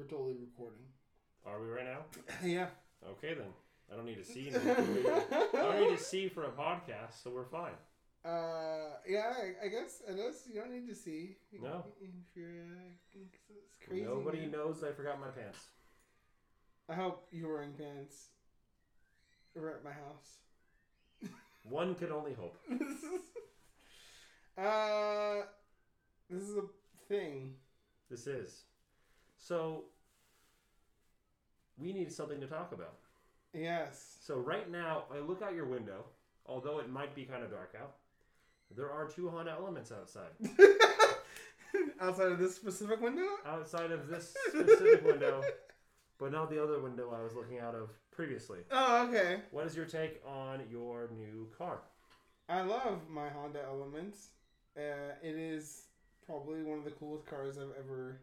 We're totally recording. Are we right now? yeah. Okay then. I don't need to see. I don't need to see for a podcast, so we're fine. Uh, yeah, I, I guess I guess you don't need to see. No. If you're, uh, it's crazy. Nobody man. knows I forgot my pants. I hope you're wearing pants. We're at my house. One could only hope. uh, this is a thing. This is. So, we need something to talk about. Yes. So, right now, I look out your window, although it might be kind of dark out. There are two Honda Elements outside. Outside of this specific window. Outside of this specific window, but not the other window I was looking out of previously. Oh, okay. What is your take on your new car? I love my Honda Elements. Uh, it is probably one of the coolest cars I've ever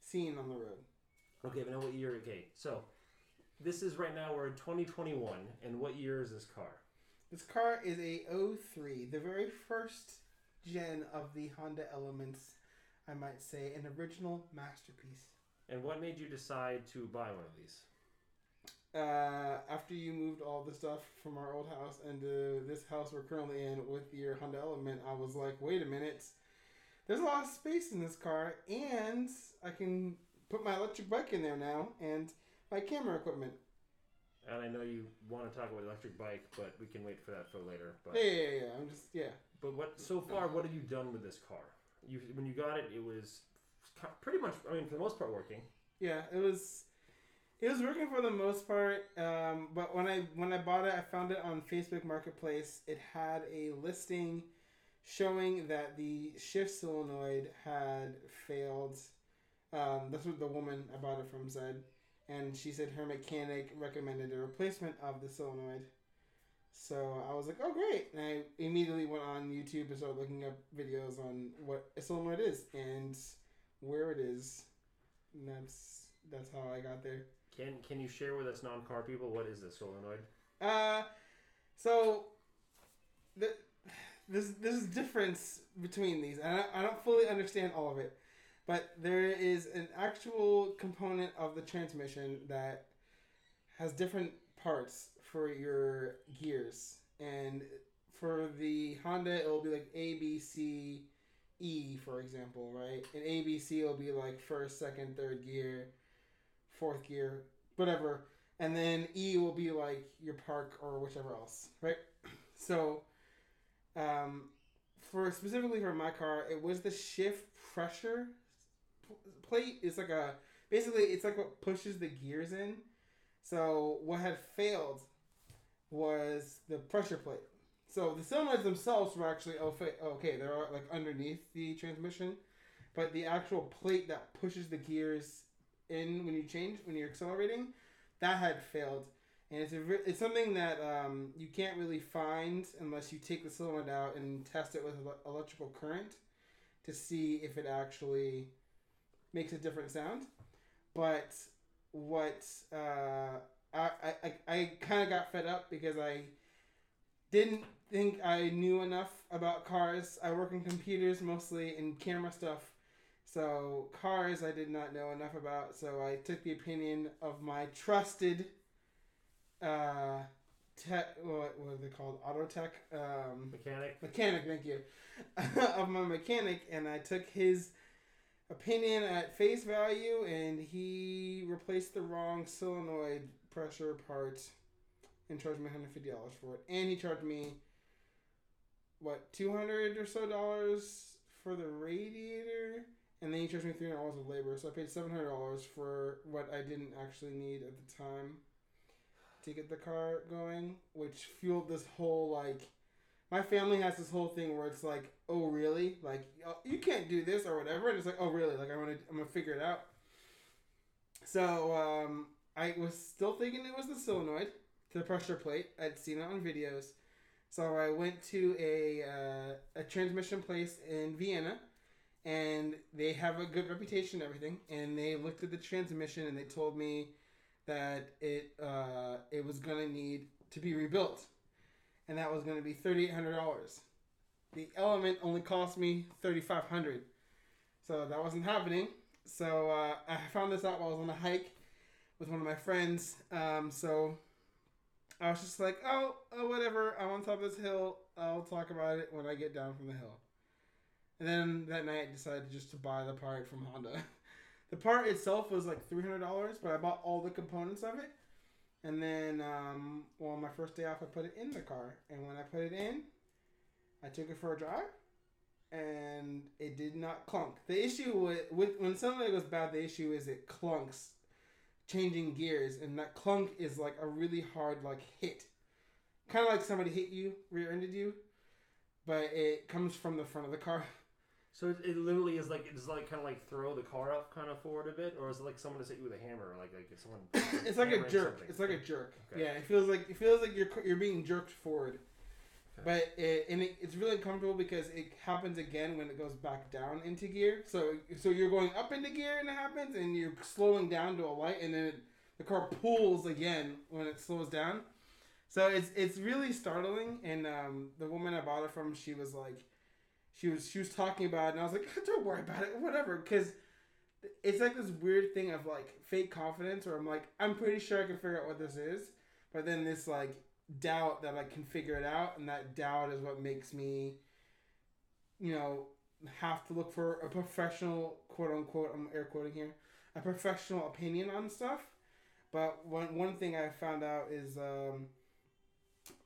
seen on the road. Okay, but now what year? Okay, so this is right now we're in 2021, and what year is this car? This car is a 03, the very first gen of the Honda Elements, I might say, an original masterpiece. And what made you decide to buy one of these? Uh, after you moved all the stuff from our old house into this house we're currently in with your Honda Element, I was like, wait a minute. There's a lot of space in this car, and I can put my electric bike in there now and my camera equipment. And I know you want to talk about electric bike, but we can wait for that for later. But Yeah, yeah, yeah. I'm just, yeah. but what so far? What have you done with this car? You when you got it, it was pretty much. I mean, for the most part, working. Yeah, it was it was working for the most part. Um, but when I when I bought it, I found it on Facebook Marketplace. It had a listing showing that the shift solenoid had failed. Um, that's what the woman I bought it from said, and she said her mechanic recommended a replacement of the solenoid. So I was like, "Oh, great!" And I immediately went on YouTube and started looking up videos on what a solenoid is and where it is. And that's that's how I got there. Can can you share with us non-car people what is this solenoid? Uh, so the this this is difference between these. I don't, I don't fully understand all of it, but there is an actual component of the transmission that has different parts for your gears, and for the Honda it will be like A B C E for example, right? And A B C will be like first, second, third gear, fourth gear, whatever and then E will be like your park or whichever else, right? So, um, for specifically for my car, it was the shift pressure plate. is like a basically it's like what pushes the gears in. So what had failed was the pressure plate. So the solenoids themselves were actually okay. They're like underneath the transmission, but the actual plate that pushes the gears in when you change when you're accelerating that had failed, and it's a it's something that um, you can't really find unless you take the solenoid out and test it with electrical current to see if it actually makes a different sound. But what uh, I I, I kind of got fed up because I didn't think I knew enough about cars. I work in computers mostly and camera stuff. So cars I did not know enough about, so I took the opinion of my trusted uh tech what, what are they called? Auto tech um Mechanic. mechanic, thank you. of my mechanic and I took his opinion at face value and he replaced the wrong solenoid pressure part and charged me $150 for it. And he charged me what, 200 or so dollars for the radiator and then he charged me three hundred dollars of labor, so I paid seven hundred dollars for what I didn't actually need at the time to get the car going, which fueled this whole like. My family has this whole thing where it's like, oh really, like oh, you can't do this or whatever, and it's like, oh really, like I'm gonna I'm gonna figure it out. So um, I was still thinking it was the solenoid, to the pressure plate. I'd seen it on videos, so I went to a uh, a transmission place in Vienna and they have a good reputation and everything. And they looked at the transmission and they told me that it uh, it was gonna need to be rebuilt and that was gonna be $3800 the element only cost me 3500 so that wasn't happening so uh, I found this out while I was on a hike with one of my friends. Um, so I was just like, oh, oh, whatever. I'm on top of this hill. I'll talk about it when I get down from the hill. And then that night, I decided just to buy the part from Honda. the part itself was like three hundred dollars, but I bought all the components of it. And then, um, well, my first day off, I put it in the car, and when I put it in, I took it for a drive, and it did not clunk. The issue with, with when something goes bad, the issue is it clunks, changing gears, and that clunk is like a really hard like hit, kind of like somebody hit you, rear-ended you, but it comes from the front of the car. So it, it literally is like it's like kind of like throw the car up kind of forward a bit, or is it like someone has hit you with a hammer, like like if someone? it's like a hammering jerk. something? It's like a jerk. Okay. Yeah, it feels like it feels like you're you're being jerked forward. But it, and it, it's really uncomfortable because it happens again when it goes back down into gear. So so you're going up into gear and it happens, and you're slowing down to a light, and then it, the car pulls again when it slows down. So it's it's really startling. And um, the woman I bought it from, she was like, she was she was talking about it, and I was like, don't worry about it, whatever, because it's like this weird thing of like fake confidence, where I'm like, I'm pretty sure I can figure out what this is, but then this like doubt that I can figure it out, and that doubt is what makes me, you know, have to look for a professional quote unquote. I'm air quoting here, a professional opinion on stuff. But one one thing I found out is um,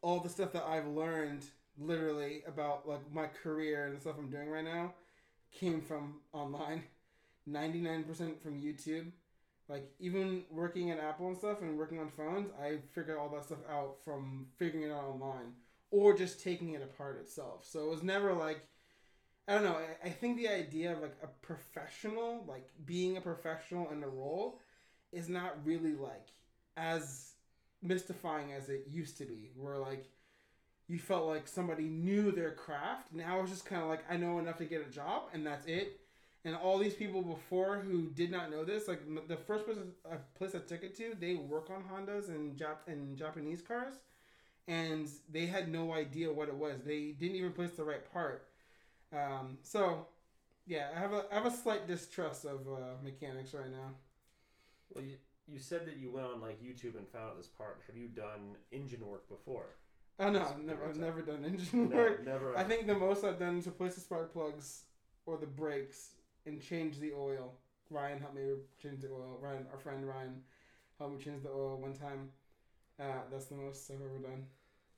all the stuff that I've learned literally about like my career and the stuff I'm doing right now came from online. 99% from YouTube. Like even working at Apple and stuff and working on phones, I figured all that stuff out from figuring it out online or just taking it apart itself. So it was never like I don't know, I, I think the idea of like a professional, like being a professional in a role is not really like as mystifying as it used to be. Where like you felt like somebody knew their craft. Now it's just kind of like I know enough to get a job, and that's it. And all these people before who did not know this, like the first place, a place I took it to, they work on Hondas and Jap- and Japanese cars, and they had no idea what it was. They didn't even place the right part. Um, so, yeah, I have a I have a slight distrust of uh, mechanics right now. Well, you, you said that you went on like YouTube and found out this part. Have you done engine work before? Oh no, I've never, I've never done engine No, work. never. I think the most I've done is replace the spark plugs or the brakes and change the oil. Ryan helped me change the oil. Ryan, our friend Ryan, helped me change the oil one time. Uh, that's the most I've ever done.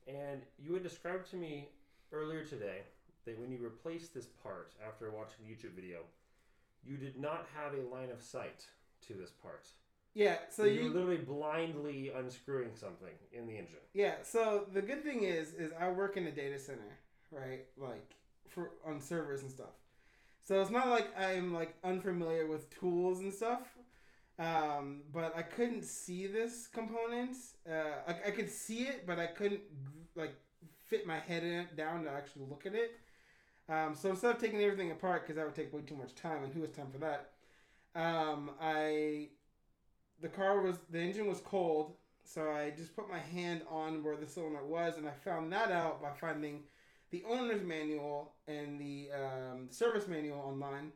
And you had described to me earlier today that when you replaced this part after watching the YouTube video, you did not have a line of sight to this part. Yeah, so you're you literally blindly unscrewing something in the engine. yeah, so the good thing is is I work in a data center, right? Like for on servers and stuff. So it's not like I'm like unfamiliar with tools and stuff. Um, but I couldn't see this component. Uh, I, I could see it, but I couldn't like fit my head in it down to actually look at it. Um, so instead of taking everything apart, because that would take way too much time, and who has time for that? Um, I the car was the engine was cold, so I just put my hand on where the cylinder was, and I found that out by finding the owner's manual and the um, service manual online.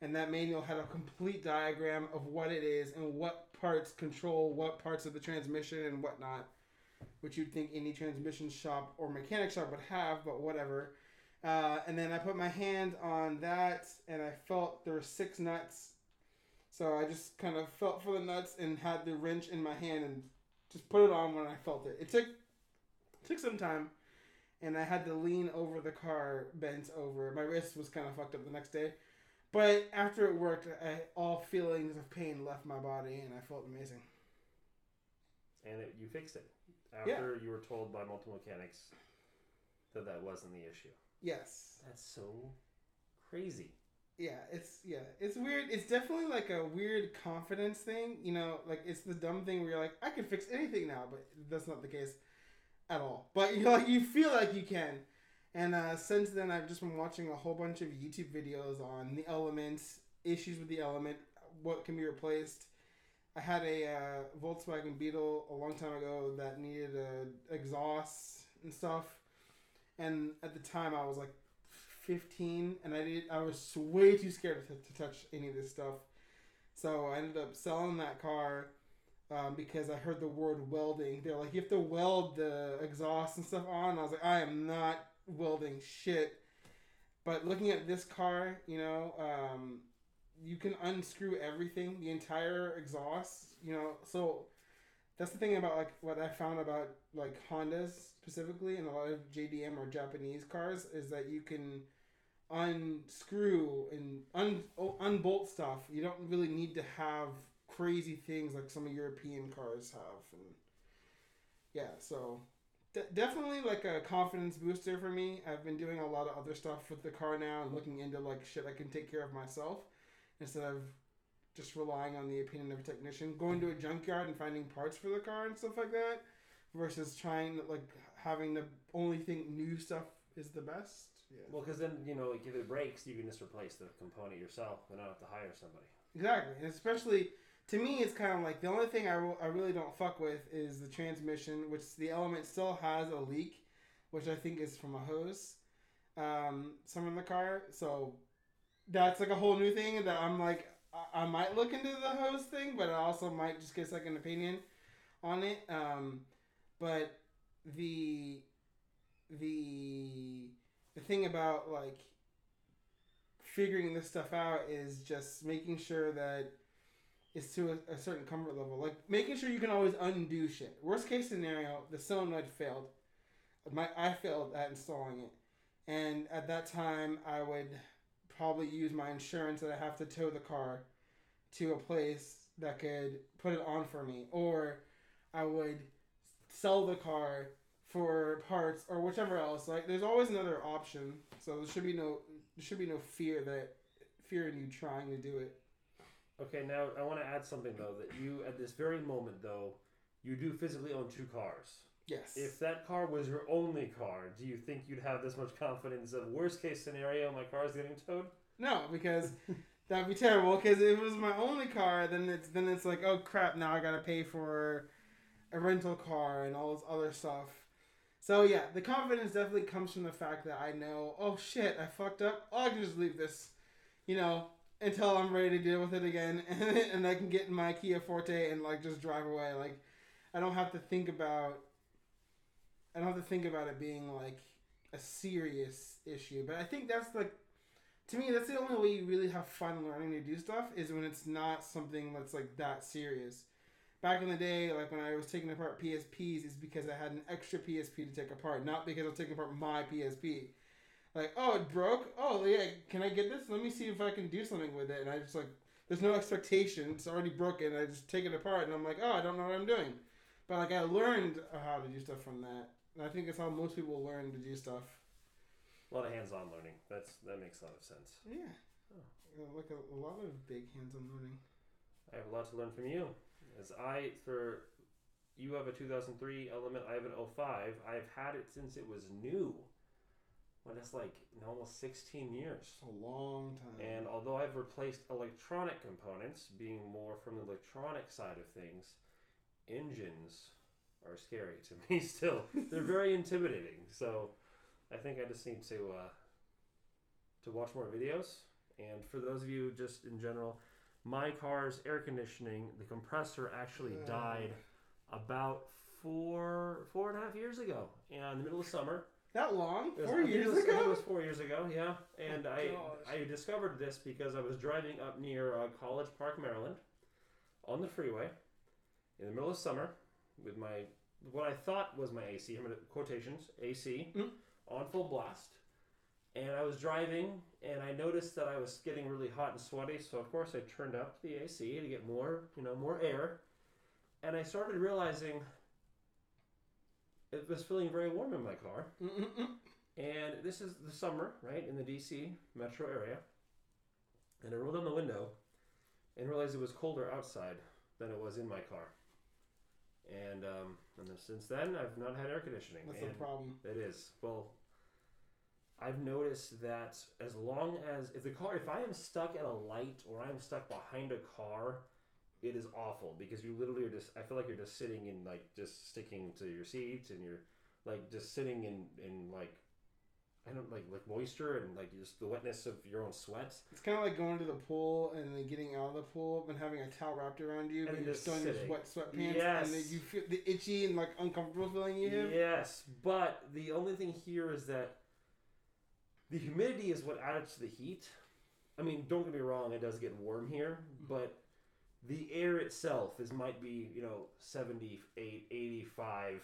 And that manual had a complete diagram of what it is and what parts control what parts of the transmission and whatnot, which you'd think any transmission shop or mechanic shop would have, but whatever. Uh, and then I put my hand on that, and I felt there were six nuts. So I just kind of felt for the nuts and had the wrench in my hand and just put it on when I felt it. It took took some time, and I had to lean over the car, bent over. My wrist was kind of fucked up the next day, but after it worked, I, all feelings of pain left my body, and I felt amazing. And it, you fixed it after you were told by multiple mechanics that that wasn't the issue. Yes. That's so crazy. Yeah, it's yeah, it's weird. It's definitely like a weird confidence thing. You know, like it's the dumb thing where you're like, I can fix anything now, but that's not the case at all. But you know, like you feel like you can. And uh, since then, I've just been watching a whole bunch of YouTube videos on the elements, issues with the element, what can be replaced. I had a uh, Volkswagen Beetle a long time ago that needed a exhaust and stuff, and at the time I was like 15 and I did I was way too scared to, to touch any of this stuff. So I ended up selling that car um, because I heard the word welding. They're like, you have to weld the exhaust and stuff on. And I was like, I am not welding shit. But looking at this car, you know, um, you can unscrew everything, the entire exhaust, you know. So that's the thing about like what I found about like Hondas specifically and a lot of JDM or Japanese cars is that you can unscrew and un oh, unbolt stuff. You don't really need to have crazy things like some European cars have, and yeah, so de- definitely like a confidence booster for me. I've been doing a lot of other stuff with the car now and looking into like shit I can take care of myself instead of just relying on the opinion of a technician. Going to a junkyard and finding parts for the car and stuff like that versus trying like having to only think new stuff is the best. Yeah. Well, because then you know, like if it breaks, you can just replace the component yourself and not have to hire somebody. Exactly, and especially to me, it's kind of like the only thing I, ro- I really don't fuck with is the transmission, which the element still has a leak, which I think is from a hose, um, somewhere in the car. So that's like a whole new thing that I'm like, I, might look into the hose thing, but I also might just get second opinion on it. Um, but the the the thing about like figuring this stuff out is just making sure that it's to a, a, certain comfort level. Like making sure you can always undo shit. Worst case scenario, the solenoid failed. My I failed at installing it, and at that time I would probably use my insurance that I have to tow the car to a place that could put it on for me, or I would sell the car for parts or whichever else. Like there's always another option. So there should be no there should be no fear that fear in you trying to do it. Okay, now I want to add something though that you at this very moment though you do physically own two cars. Yes. If that car was your only car, do you think you'd have this much confidence of worst case scenario my car is getting towed? No, because that'd be terrible. Because if it was my only car, then it's then it's like oh crap, now I gotta pay for a rental car and all this other stuff. So yeah, the confidence definitely comes from the fact that I know, oh shit, I fucked up. Oh, I can just leave this, you know, until I'm ready to deal with it again, and, and I can get in my Kia Forte and like just drive away. Like, I don't have to think about. I don't have to think about it being like a serious issue, but I think that's like, to me, that's the only way you really have fun learning to do stuff is when it's not something that's like that serious back in the day, like when I was taking apart PSPs, is because I had an extra PSP to take apart, not because I was taking apart my PSP. Like, oh, it broke. Oh, yeah, can I get this? Let me see if I can do something with it. And I just like, there's no expectation. It's already broken. I just take it apart, and I'm like, oh, I don't know what I'm doing. But like, I learned how to do stuff from that, I think it's how most people learn to do stuff. A lot of hands-on learning. That's that makes a lot of sense. Yeah, oh. like a, a lot of big hands-on learning. I have a lot to learn from you. As I for you have a 2003 Element, I have an 05. I've had it since it was new. Well, that's like almost 16 years. A long time. And although I've replaced electronic components, being more from the electronic side of things, engines are scary to me still. They're very intimidating. So I think I just need to uh, to watch more videos. And for those of you just in general, my car's air conditioning, the compressor actually died about four four and a half years ago, in the middle of summer. That long? Was, four years was, ago? It was four years ago, yeah. And Oh, I gosh. I discovered this because I was driving up near uh, College Park, Maryland, on the freeway, in the middle of summer, with my what I thought was my AC. I'm gonna quotations AC Mm. on full blast. And I was driving, and I noticed that I was getting really hot and sweaty. So of course I turned up the AC to get more, you know, more air. And I started realizing it was feeling very warm in my car. Mm-mm-mm. And this is the summer, right, in the DC metro area. And I rolled down the window and realized it was colder outside than it was in my car. And um, and then since then, I've not had air conditioning. That's and the problem. It is. Well, I've noticed that as long as if the car, if I am stuck at a light or I'm stuck behind a car, it is awful because you literally are just. I feel like you're just sitting in like just sticking to your seat and you're like just sitting in in like I don't like like moisture and like just the wetness of your own sweat. It's kind of like going to the pool and then getting out of the pool and having a towel wrapped around you, And but you're still in your wet sweatpants, Yes. and then you feel the itchy and like uncomfortable feeling you have. Yes, but the only thing here is that the humidity is what adds to the heat. I mean, don't get me wrong, it does get warm here, mm-hmm. but the air itself is might be, you know, 78, 85,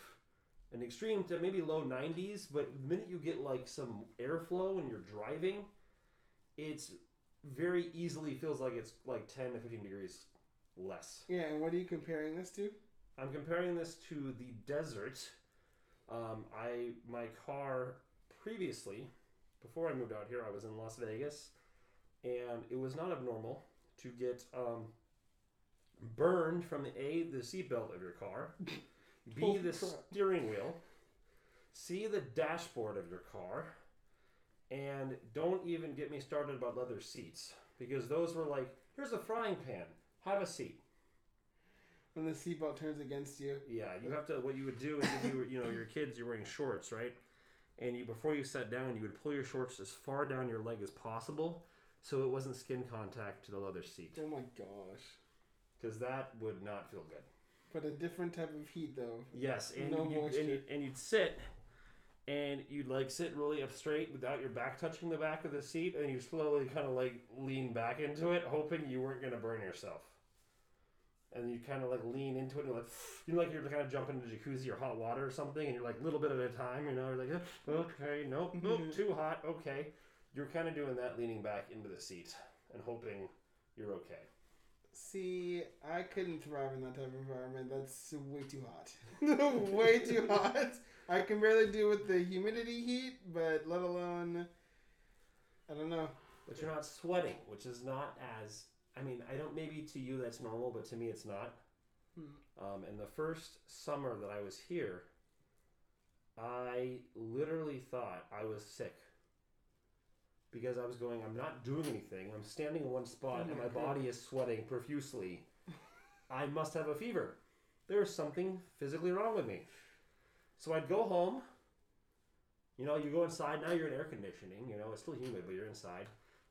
an extreme to maybe low 90s, but the minute you get like some airflow and you're driving, it's very easily feels like it's like 10 to 15 degrees less. Yeah, and what are you comparing this to? I'm comparing this to the desert. Um, I my car previously, before I moved out here, I was in Las Vegas, and it was not abnormal to get um, burned from the a the seatbelt of your car, b Oh, the steering wheel, c the dashboard of your car, and don't even get me started about leather seats because those were like here's a frying pan, have a seat. When the seatbelt turns against you. Yeah, you have to. What you would do is if you were, you know, your kids, you're wearing shorts, right? And you before you sat down, you would pull your shorts as far down your leg as possible, so it wasn't skin contact to the leather seat, Oh my gosh. because that would not feel good. But a different type of heat though. Yes, and No you, and, moisture. you, and you'd sit, and you'd like sit really up straight without your back touching the back of the seat, and you slowly kind of like lean back into it, hoping you weren't gonna burn yourself. And you kind of like lean into it, and like you know, like you're kind of jumping into jacuzzi or hot water or something, and you're like a little bit at a time, you know, you're like "Eh, okay, nope, nope, too hot, okay. You're kind of doing that, leaning back into the seat and hoping you're okay. See, I couldn't thrive in that type of environment. That's way too hot. way too hot. I can barely deal with the humidity heat, but let alone, I don't know. But you're not sweating, which is not as. I mean, I don't. Maybe to you that's normal, but to me it's not. Hmm. Um, and the first summer that I was here, I literally thought I was sick because I was going. I'm not doing anything. I'm standing in one spot, Oh and my my body is sweating profusely. I must have a fever. There's something physically wrong with me. So I'd go home. You know, you go inside. Now you're in air conditioning. You know, it's still humid, but you're inside.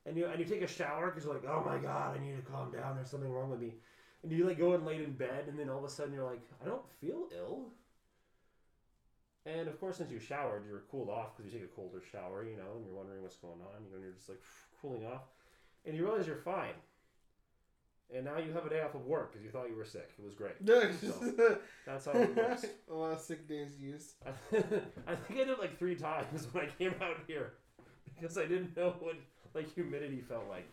And you and you take a shower because you're like, oh my god, I need to calm down. There's something wrong with me. And you like go and lay in bed, and then all of a sudden you're like, I don't feel ill. And of course, since you showered, you're cooled off because you take a colder shower, you know, and you're wondering what's going on. You know, and you're just like cooling off, and you realize you're fine. And now you have a day off of work because you thought you were sick. It was great. That's how it works. a lot of sick days used. I think I did it like three times when I came out here because I didn't know what like humidity felt like.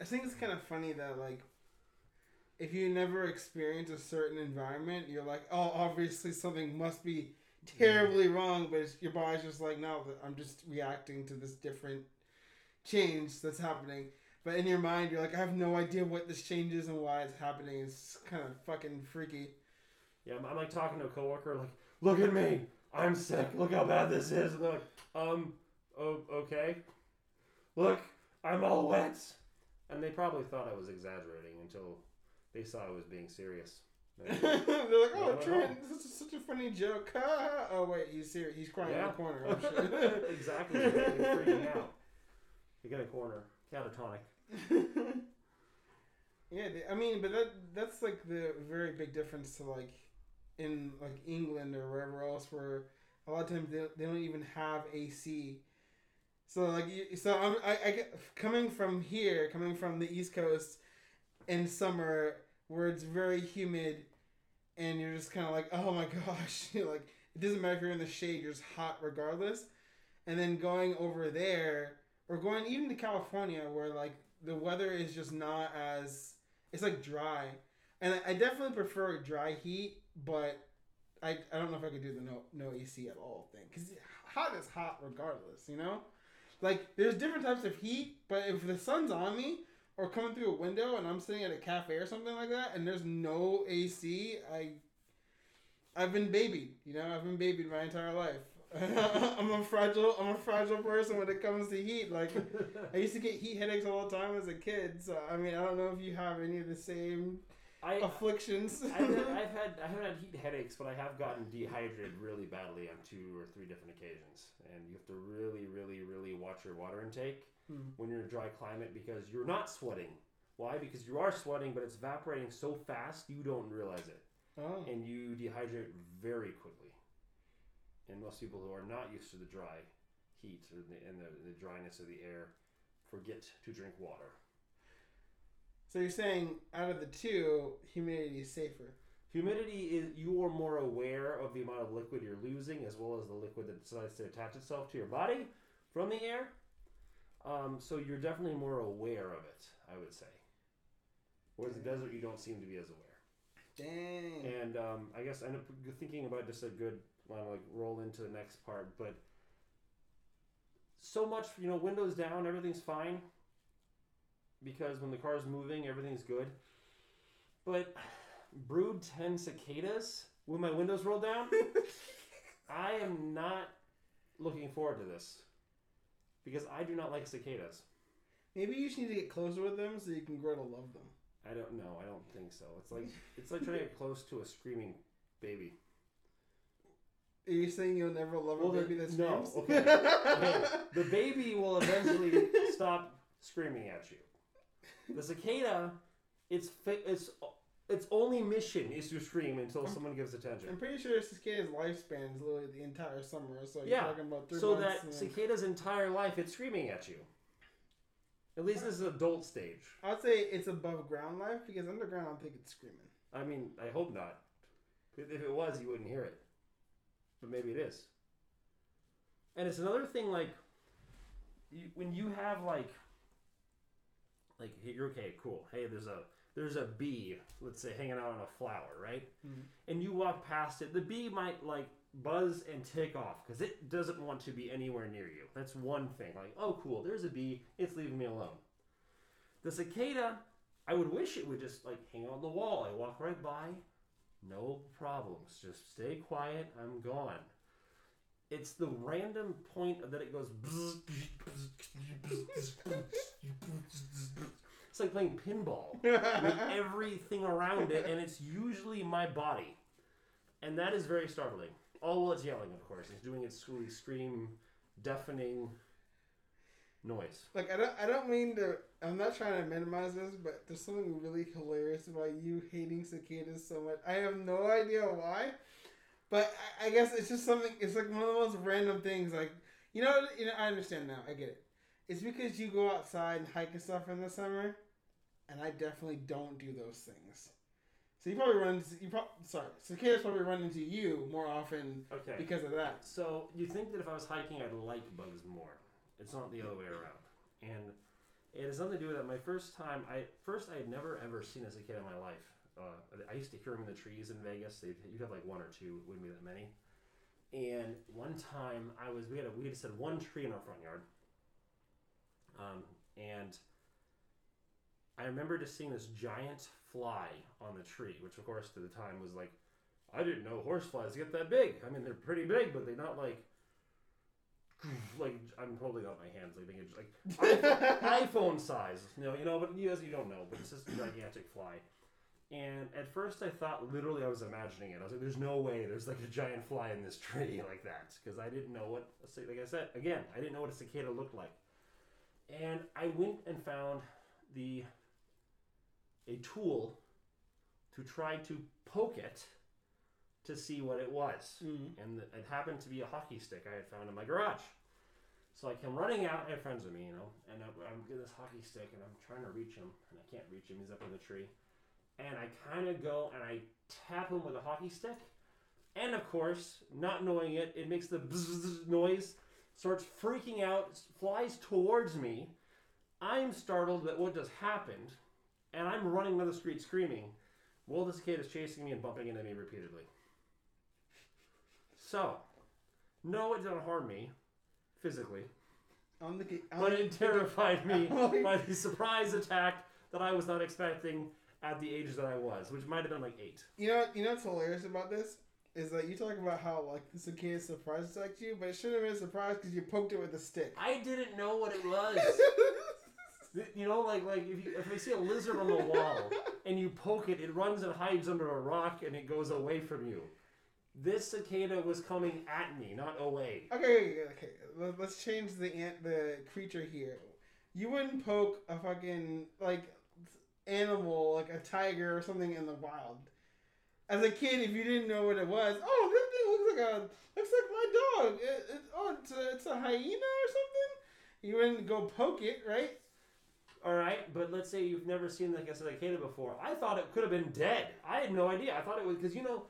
I think it's kind of funny that like, if you never experience a certain environment, you're like, oh, obviously something must be terribly wrong, but your body's just like, no, I'm just reacting to this different change that's happening. But in your mind, you're like, I have no idea what this change is and why it's happening. It's kind of fucking freaky. Yeah, I'm, I'm like talking to a coworker, like, look at me, I'm sick. Look how bad this is. And they're like, um, oh, okay. Look, I'm all wet. And they probably thought I was exaggerating until they saw I was being serious. They're like, oh, Trent, this is such a funny joke. oh, wait, he's serious. He's crying in the corner. Oh, shit. exactly. They're freaking out. You get a corner. Catatonic. yeah, they, I mean, but that that's like the very big difference to like in like England or wherever else where a lot of times they, they don't even have AC. So like you, so I'm, I I get coming from here, coming from the East Coast in summer where it's very humid and you're just kind of like, oh my gosh, you're like it doesn't matter if you're in the shade, you're just hot regardless. And then going over there or going even to California where like the weather is just not as it's like dry. And I, definitely prefer dry heat, but I, I don't know if I could do the no no AC at all thing because hot is hot regardless, you know. Like there's different types of heat, but if the sun's on me or coming through a window and I'm sitting at a cafe or something like that, and there's no AC, I I've been babied, you know. I've been babied my entire life. I'm a fragile I'm a fragile person when it comes to heat. Like I used to get heat headaches all the time as a kid. So I mean, I don't know if you have any of the same I, afflictions. I've, had, I've had I haven't had heat headaches, but I have gotten dehydrated really badly on two or three different occasions, and you have to really, really, really watch your water intake Hmm. when you're in a dry climate because you're not sweating. Why? Because you are sweating, but it's evaporating so fast you don't realize it, Oh. and you dehydrate very quickly. And most people who are not used to the dry heat and the, and the, the dryness of the air forget to drink water. So you're saying out of the two, humidity is safer. Humidity is you are more aware of the amount of liquid you're losing, as well as the liquid that decides to attach itself to your body from the air. Um, so you're definitely more aware of it, I would say. Whereas the desert, you don't seem to be as aware. Dang. And um, I guess I end up thinking about just a good want to like roll into the next part, but so much you know, windows down, everything's fine because when the car is moving, everything's good. But brood ten cicadas with my windows rolled down, I am not looking forward to this because I do not like cicadas. Maybe you just need to get closer with them so you can grow to love them. I don't know. I don't think so. It's like it's like trying to get close to a screaming baby. Are you saying you'll never love Well, a baby that no, screams? okay. Okay, The baby will eventually stop screaming at you. The cicada, its its its only mission is to scream until someone gives attention. I'm pretty sure cicada's lifespan is literally the entire summer. So you're Yeah, talking about three So months. that and- cicada's entire life, it's screaming at you. At least this is adult stage. I'd say it's above ground life because underground, I don't think it's screaming. I mean, I hope not. If if it was, you wouldn't hear it. But maybe it is. And it's another thing, like, you, when you have like, like you're okay, cool. Hey, there's a there's a bee, let's say, hanging out on a flower, right? Mhm. And you walk past it, the bee might like buzz and tick off because it doesn't want to be anywhere near you. That's one thing. Like, oh, cool, there's a bee. It's leaving me alone. The cicada, I would wish it would just like hang on the wall. I walk right by, no problems. Just stay quiet. I'm gone. It's the random point that it goes. It's like playing pinball with everything around it, and it's usually my body, and that is very startling. All while it's yelling, of course, it's doing its really scream, deafening noise. Like I don't, I don't mean to. I'm not trying to minimize this, but there's something really hilarious about you hating cicadas so much. I have no idea why, but I, I guess it's just something. It's like one of the most random things. Like you know, you know. I understand now. I get it. It's because you go outside and hike and stuff in the summer, and I definitely don't do those things. So you probably run. Into, you probably sorry. Cicadas probably run into you more often Okay. because of that. So you think that if I was hiking, I'd like bugs more? It's not the other way around, and it has nothing to do with that. My first time, I first I had never ever seen a cicada in my life. Uh, I used to hear them in the trees in Vegas. They you'd have like one or two. It wouldn't be that many. And one time I was we had a, we had said one tree in our front yard, um, and I remember just seeing this giant fly on the tree, which of course to the time was like I didn't know horseflies get that big. I mean, they're pretty big, but they're not like like I'm holding out my hands like thinking like iPhone, iPhone size. You know, you know, but you as you don't know, but it's just a gigantic fly. And at first, I thought literally I was imagining it. I was like, "There's no way there's like a giant fly in this tree like that," because I didn't know what. Like I said again, I didn't know what a cicada looked like. And I went and found the a tool to try to poke it to see what it was Mm. and it happened to be a hockey stick I had found in my garage. So I come running out. I have friends with me, you know, and I'm, I'm getting this hockey stick, and I'm trying to reach him, and I can't reach him. He's up in the tree, and I kind of go and I tap him with a hockey stick, and of course, not knowing it, it makes the bzzz noise, starts freaking out, flies towards me. I'm startled at what just happened, and I'm running down the street screaming. Well, this kid is chasing me and bumping into me repeatedly. So, no, it didn't harm me physically, On the, but it terrified me by the surprise attack that I was not expecting at the age that I was, which might have been like eight. You know, you know what's hilarious about this is that you talk about how like the cicada surprise attacked you, but it shouldn't have been a surprise because you poked it with a stick. I didn't know what it was. you know, like like if you, if I see a lizard on the wall and you poke it, it runs and hides under a rock and it goes away from you. This cicada was coming at me, not away. Okay, okay. let- Let's change the ant, the creature here. You wouldn't poke a fucking like animal, like a tiger or something in the wild. As a kid, if you didn't know what it was, oh, this thing looks like a looks like my dog. It, it, oh, it's a, it's a hyena or something. You wouldn't go poke it, right? All right, but let's say you've never seen like a cicada before. I thought it could have been dead. I had no idea. I thought it was because you know,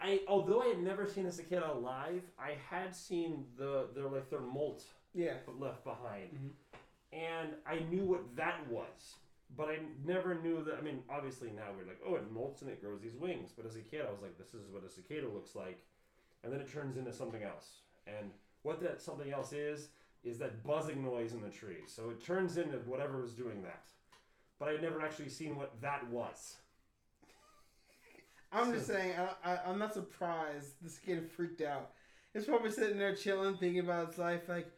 I although I had never seen a cicada alive, I had seen the their like their molt Yeah. left behind, Mhm. and I knew what that was. But I never knew that. I mean, obviously now we're like, oh, it molts and it grows these wings. But as a kid, I was like, this is what a cicada looks like, and then it turns into something else. And what that something else is is that buzzing noise in the tree. So it turns into whatever was doing that. But I'd never actually seen what that was. I'm just saying, I, I, I'm not surprised this kid freaked out. It's probably sitting there chilling, thinking about its life, like,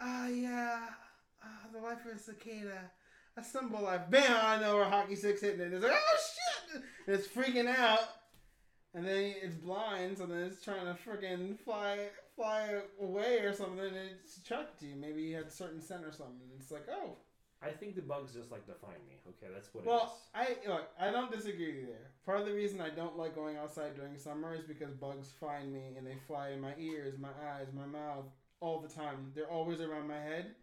ah, yeah, ah, the life of a cicada, a simple life. Bam! I know where hockey stick's hitting it. It's like, oh shit! And it's freaking out, and then it's blind, so then it's trying to freaking fly, fly away or something, and it's attracted to you. Maybe you had a certain scent or something. It's like, oh, I think the bugs just like to find me. Okay, that's what well, it is. I look. I don't disagree with you there. Part of the reason I don't like going outside during summer is because bugs find me and they fly in my ears, my eyes, my mouth all the time. They're always around my head.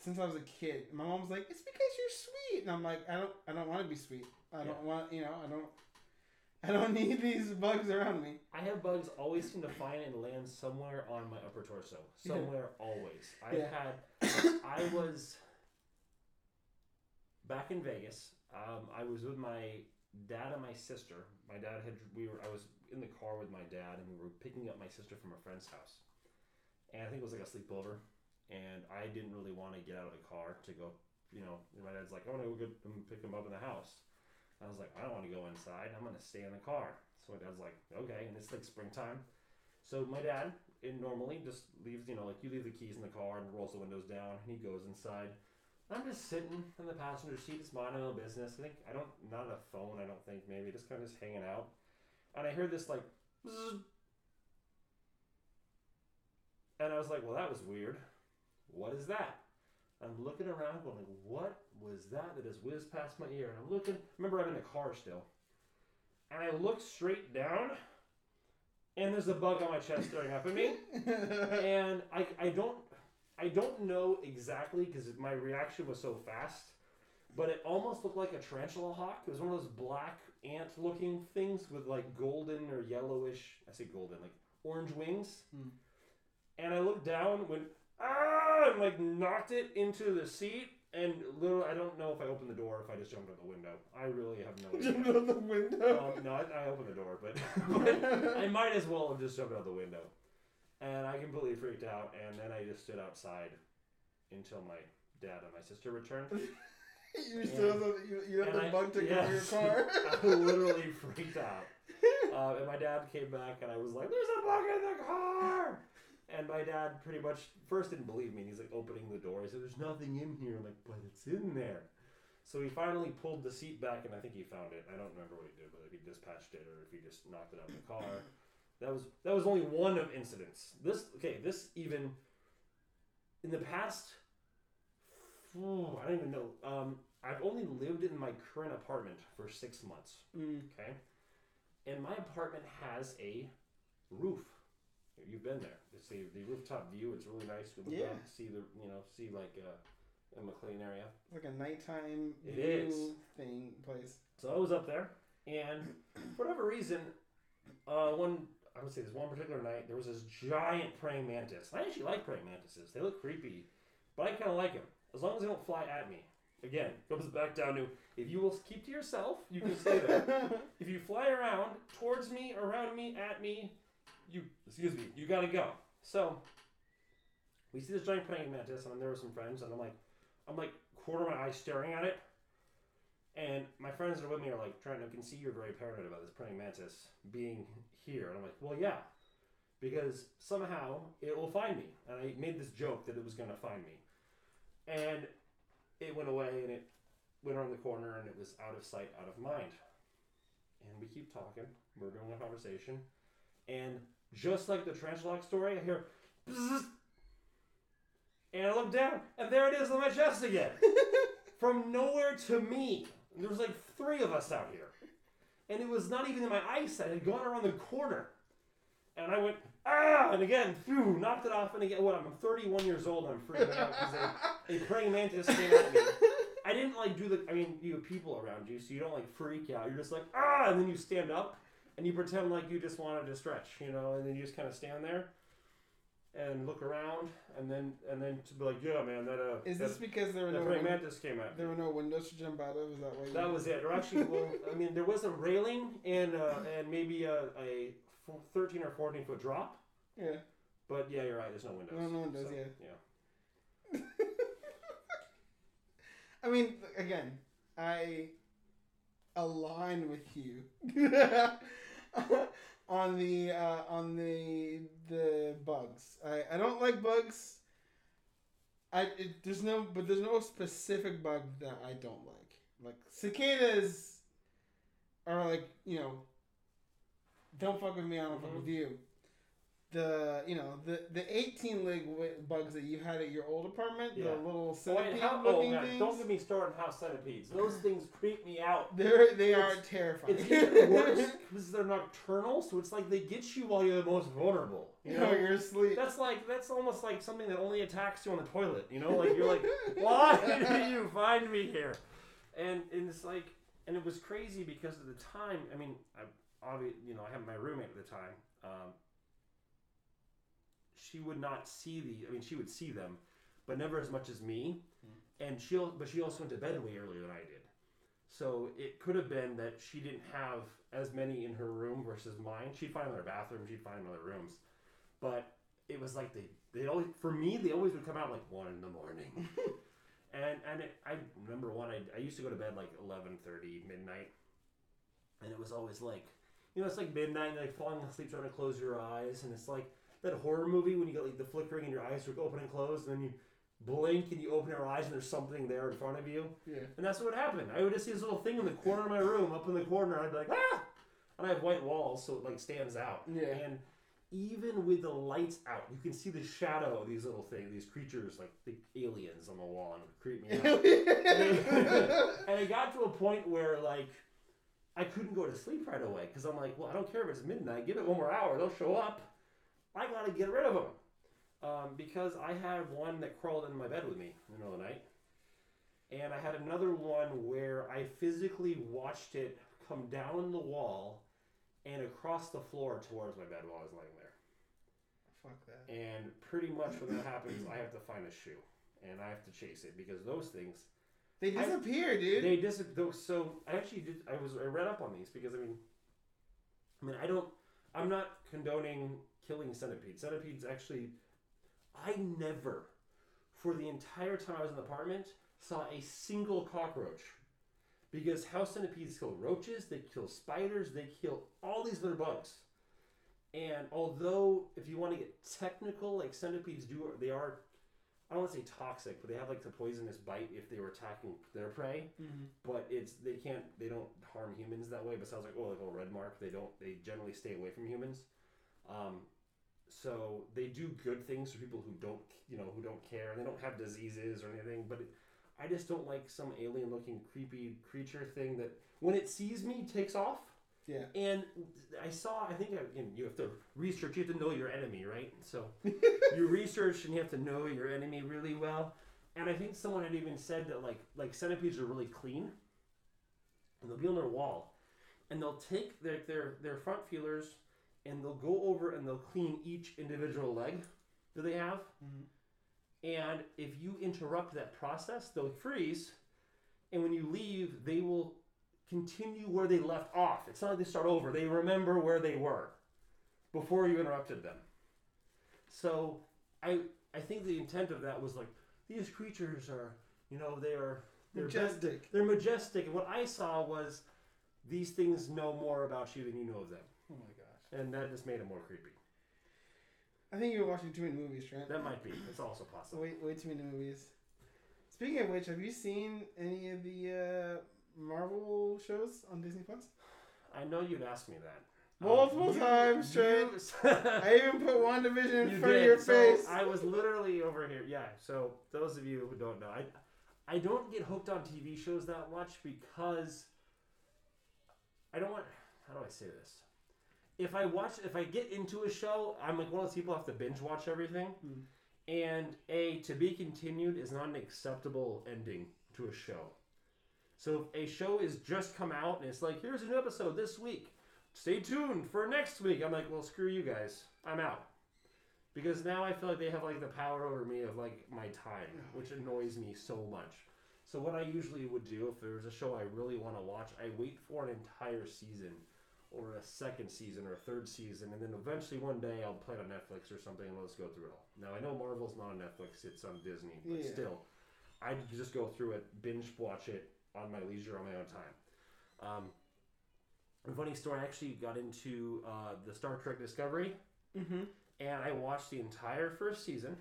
Since I was a kid, my mom was like, "It's because you're sweet," and I'm like, "I don't. I don't want to be sweet. I don't want. You know. I don't. I don't need these bugs around me." I have bugs always seem to find and land somewhere on my upper torso. Somewhere always. I've Yeah. had I was back in Vegas. Um, I was with my dad and my sister. My dad had we were I was in the car with my dad and we were picking up my sister from a friend's house. And I think it was like a sleepover. And I didn't really want to get out of the car to go, you know. And my dad's like, "I want to go get pick him up in the house." I was like, "I don't want to go inside. I'm gonna stay in the car." So my dad's like, "Okay." And it's like springtime. So my dad it normally just leaves, you know, like you leave the keys in the car and rolls the windows down, and he goes inside. I'm just sitting in the passenger seat, just minding my own business. I think I don't, not a phone. I don't think maybe just kind of just hanging out, and I hear this like, and I was like, well, that was weird. What is that? I'm looking around, going what was that that has whizzed past my ear? And I'm looking. Remember, I'm in the car still, and I look straight down, and there's a bug on my chest staring up at me and I, I don't I don't know exactly because my reaction was so fast, but it almost looked like a tarantula hawk. It was one of those black ant looking things with like golden or yellowish I say golden like orange wings. Hmm. And I looked down, went ah, and like knocked it into the seat. And literally, I don't know if I opened the door or if I just jumped out the window. I really have no idea. Jumped out the window. Um, no, I, I opened the door, but, but I might as well have just jumped out the window. And I completely freaked out, and then I just stood outside until my dad and my sister returned. you still have the, you, you have the bug to cover your car. I literally freaked out. Uh, and my dad came back, and I was like, "There's a bug in the car!" And my dad pretty much first didn't believe me. And he's like opening the door. He said, "There's nothing in here." I'm like, "But it's in there." So he finally pulled the seat back, and I think he found it. I don't remember what he did, whether he dispatched it or if he just knocked it out of the car. That was that was only one of incidents. This okay. This even in the past. phew, I don't even know. Um, I've only lived in my current apartment for six months. Mm. Okay, and my apartment has a roof. You've been there. It's the, the rooftop view. It's really nice. You look Yeah. out, see the you know see like uh, a McLean area. Like a nighttime It view is. thing place. So I was up there, and for whatever reason, uh, one I would say this one particular night there was this giant praying mantis. I actually like praying mantises. They look creepy, but I kind of like them as long as they don't fly at me. Again, comes back down to if you will keep to yourself, you can stay there. if you fly around towards me, around me, at me, you excuse me, you gotta go. So we see this giant praying mantis, and there with some friends, and I'm like, I'm like quarter of my eye staring at it, and my friends that are with me are like trying to can see you're very paranoid about this praying mantis being here, and I'm like, well, yeah, because somehow it will find me, and I made this joke that it was gonna find me, and it went away, and it went around the corner and it was out of sight, out of mind. And we keep talking. We're doing a conversation. And just like the trench lock story, I hear Bzzz, and I look down, and there it is on my chest again. From nowhere to me. There was like three of us out here. And it was not even in my eyesight. It had gone around the corner. And I went, ah! And again, phew, knocked it off. And again, what? I'm 31 years old and I'm freaking out because a, a praying mantis came at me. I didn't like do the, I mean, you have people around you, so you don't like freak out. You're just like, ah! And then you stand up and you pretend like you just wanted to stretch, you know, and then you just kind of stand there and look around and then and then to be like, yeah, man, that uh, Is that, this because there were that no win- mantis came me. there were no windows to jump out of? Is that why? That was it. Or actually, well, I mean, there was a railing and uh, and maybe a, a f- 13 or 14 foot drop. yeah. But yeah, you're right. There's no windows. No, no windows, So, yeah. I mean, again, I align with you on the uh, on the the bugs. I, I don't like bugs. I it, there's no but there's no specific bug that I don't like. Like cicadas are like you know. Don't fuck with me. I don't fuck with you. The you know the the eighteen leg bugs that you had at your old apartment, Yeah. the little Oh, centipede how, oh looking man, things. don't get me started on house centipedes. Those things creep me out. They're they are It's- terrifying. It's even worse because they're nocturnal, so it's like they get you while you're the most vulnerable. You know, you're asleep. that's like that's almost like something that only attacks you on the toilet. You know, like you're like, why did you find me here? And, and it's like, and it was crazy because at the time, I mean, I obviously, you know, I had my roommate at the time. Um, she would not see the, I mean, she would see them, but never as much as me. Hmm. And she, but she also went to bed way earlier than I did. So it could have been that she didn't have as many in her room versus mine. She'd find them in her bathroom. She'd find them in other rooms. But it was like they, they always, for me, they always would come out like one in the morning. and and it, I remember one. I, I used to go to bed like eleven thirty midnight, and it was always like, you know, it's like midnight, and like falling asleep trying to close your eyes, and it's like that horror movie when you get like the flickering and your eyes are open and closed, and then you blink and you open your eyes and there's something there in front of you, yeah. and that's what happened. I would just see this little thing in the corner of my room, up in the corner. I'd be like, ah, and I have white walls, so it like stands out. Yeah. And even with the lights out, you can see the shadow of these little things, these creatures, like the aliens on the wall, and it would creep me out. and it got to a point where like I couldn't go to sleep right away because I'm like, well, I don't care if it's midnight. Give it one more hour, they'll show up. I gotta get rid of them um, because I had one that crawled in my bed with me in the middle of the night, and I had another one where I physically watched it come down the wall and across the floor towards my bed while I was laying there. Fuck that. And pretty much when that happens, I have to find a shoe and I have to chase it because those things They disappear, dude. they disappear. so I actually did I was I read up on these because I mean I mean I don't I'm not condoning killing centipedes. Centipedes actually I never for the entire time I was in the apartment saw a single cockroach. Because house centipedes kill roaches, they kill spiders, they kill all these other bugs. And although if you want to get technical, like centipedes do they are I don't want to say toxic, but they have like the poisonous bite if they were attacking their prey. Mhm. But it's they can't they don't harm humans that way. Besides like oh like a red mark, they don't they generally stay away from humans. Um, so they do good things for people who don't you know who don't care. They don't have diseases or anything. But it, I just don't like some alien looking creepy creature thing that when it sees me takes off. Yeah. And I saw, I think uh, you, know, you have to research, you have to know your enemy, right? So you research and you have to know your enemy really well. And I think someone had even said that like like centipedes are really clean, and they'll be on their wall, and they'll take their their their front feelers and they'll go over and they'll clean each individual leg that they have. Mhm. And if you interrupt that process, they'll freeze, and when you leave, they will continue where they left off. It's not like they start over. They remember where they were before you interrupted them. So I I think the intent of that was like these creatures are you know they are they're Majestic. they're majestic. And what I saw was these things know more about you than you know of them, Oh my gosh. and that just made it more creepy. I think you're watching too many movies, Trent. That might be. It's also possible. Wait, way too many movies. Speaking of which, have you seen any of the uh, Marvel shows on Disney Plus? I know you'd ask me that. Multiple Um, times, Trent. you- I even put WandaVision in You front of your So face. I was literally over here. Yeah. So those of you who don't know, I I don't get hooked on TV shows that much because I don't want. How do I say this? If I watch, if I get into a show, I'm like one of those people who have to binge watch everything. Hmm. And a to be continued is not an acceptable ending to a show. So if a show is just come out and it's like, here's a new episode this week. Stay tuned for next week. I'm like, well, screw you guys. I'm out. Because now I feel like they have like the power over me of like my time, which annoys me so much. So what I usually would do if there's a show I really want to watch, I wait for an entire season or a second season or a third season, and then eventually one day I'll play it on Netflix or something and let's go through it all. Now I know Marvel's not on Netflix; it's on Disney, but Yeah. still, I just go through it, binge watch it on my leisure on my own time. Um, a funny story: I actually got into uh, the Star Trek Discovery mm-hmm. and I watched the entire first season.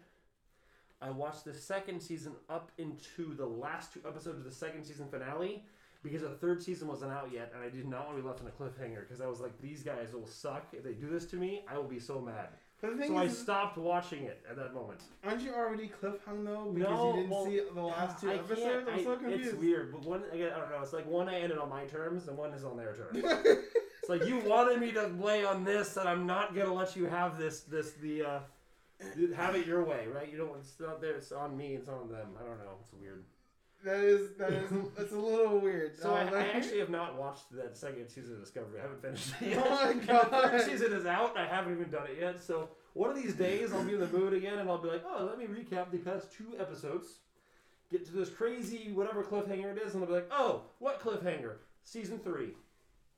I watched the second season up into the last two episodes of the second season finale because the third season wasn't out yet, and I did not want to be left on a cliffhanger because I was like, these guys will suck if they do this to me. I will be so mad. But the thing So I stopped watching it at that moment. aren't you already cliffhung though because No, you didn't well, see the last two I episodes? I'm I- so confused. It's weird, but one again, I don't know. It's like one I ended on my terms, and one is on their terms. It's like you wanted me to play on this, and I'm not gonna let you have this. This the uh, have it your way, right? You don't. It's not there. It's on me. It's on them. I don't know. It's weird. That is that is that's a little weird. So I, Um, I actually have not watched that second season of Discovery. I haven't finished it yet. Oh my And the God. third season is out. I haven't even done it yet. So one of these days I'll be in the mood again, and I'll be like, oh, let me recap the past two episodes. Get to this crazy whatever cliffhanger it is, and I'll be like, oh, what cliffhanger? Season three,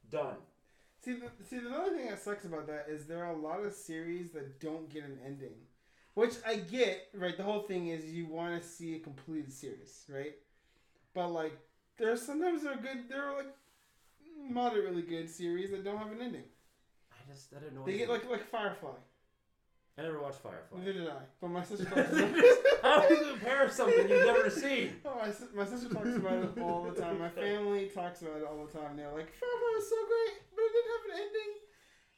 done. See, the, see, the other thing that sucks about that is there are a lot of series that don't get an ending, which I get. Right, the whole thing is you want to see a completed series, right? But like, there's sometimes they're good. They're like moderately good series that don't have an ending. I just that annoys They get me. like like Firefly. I never watched Firefly. Neither did I, but my sister talks about How do you compare something you've never seen? Oh, my, my sister talks about it all the time. My family talks about it all the time. They're like, Firefly was so great, but it didn't have an ending,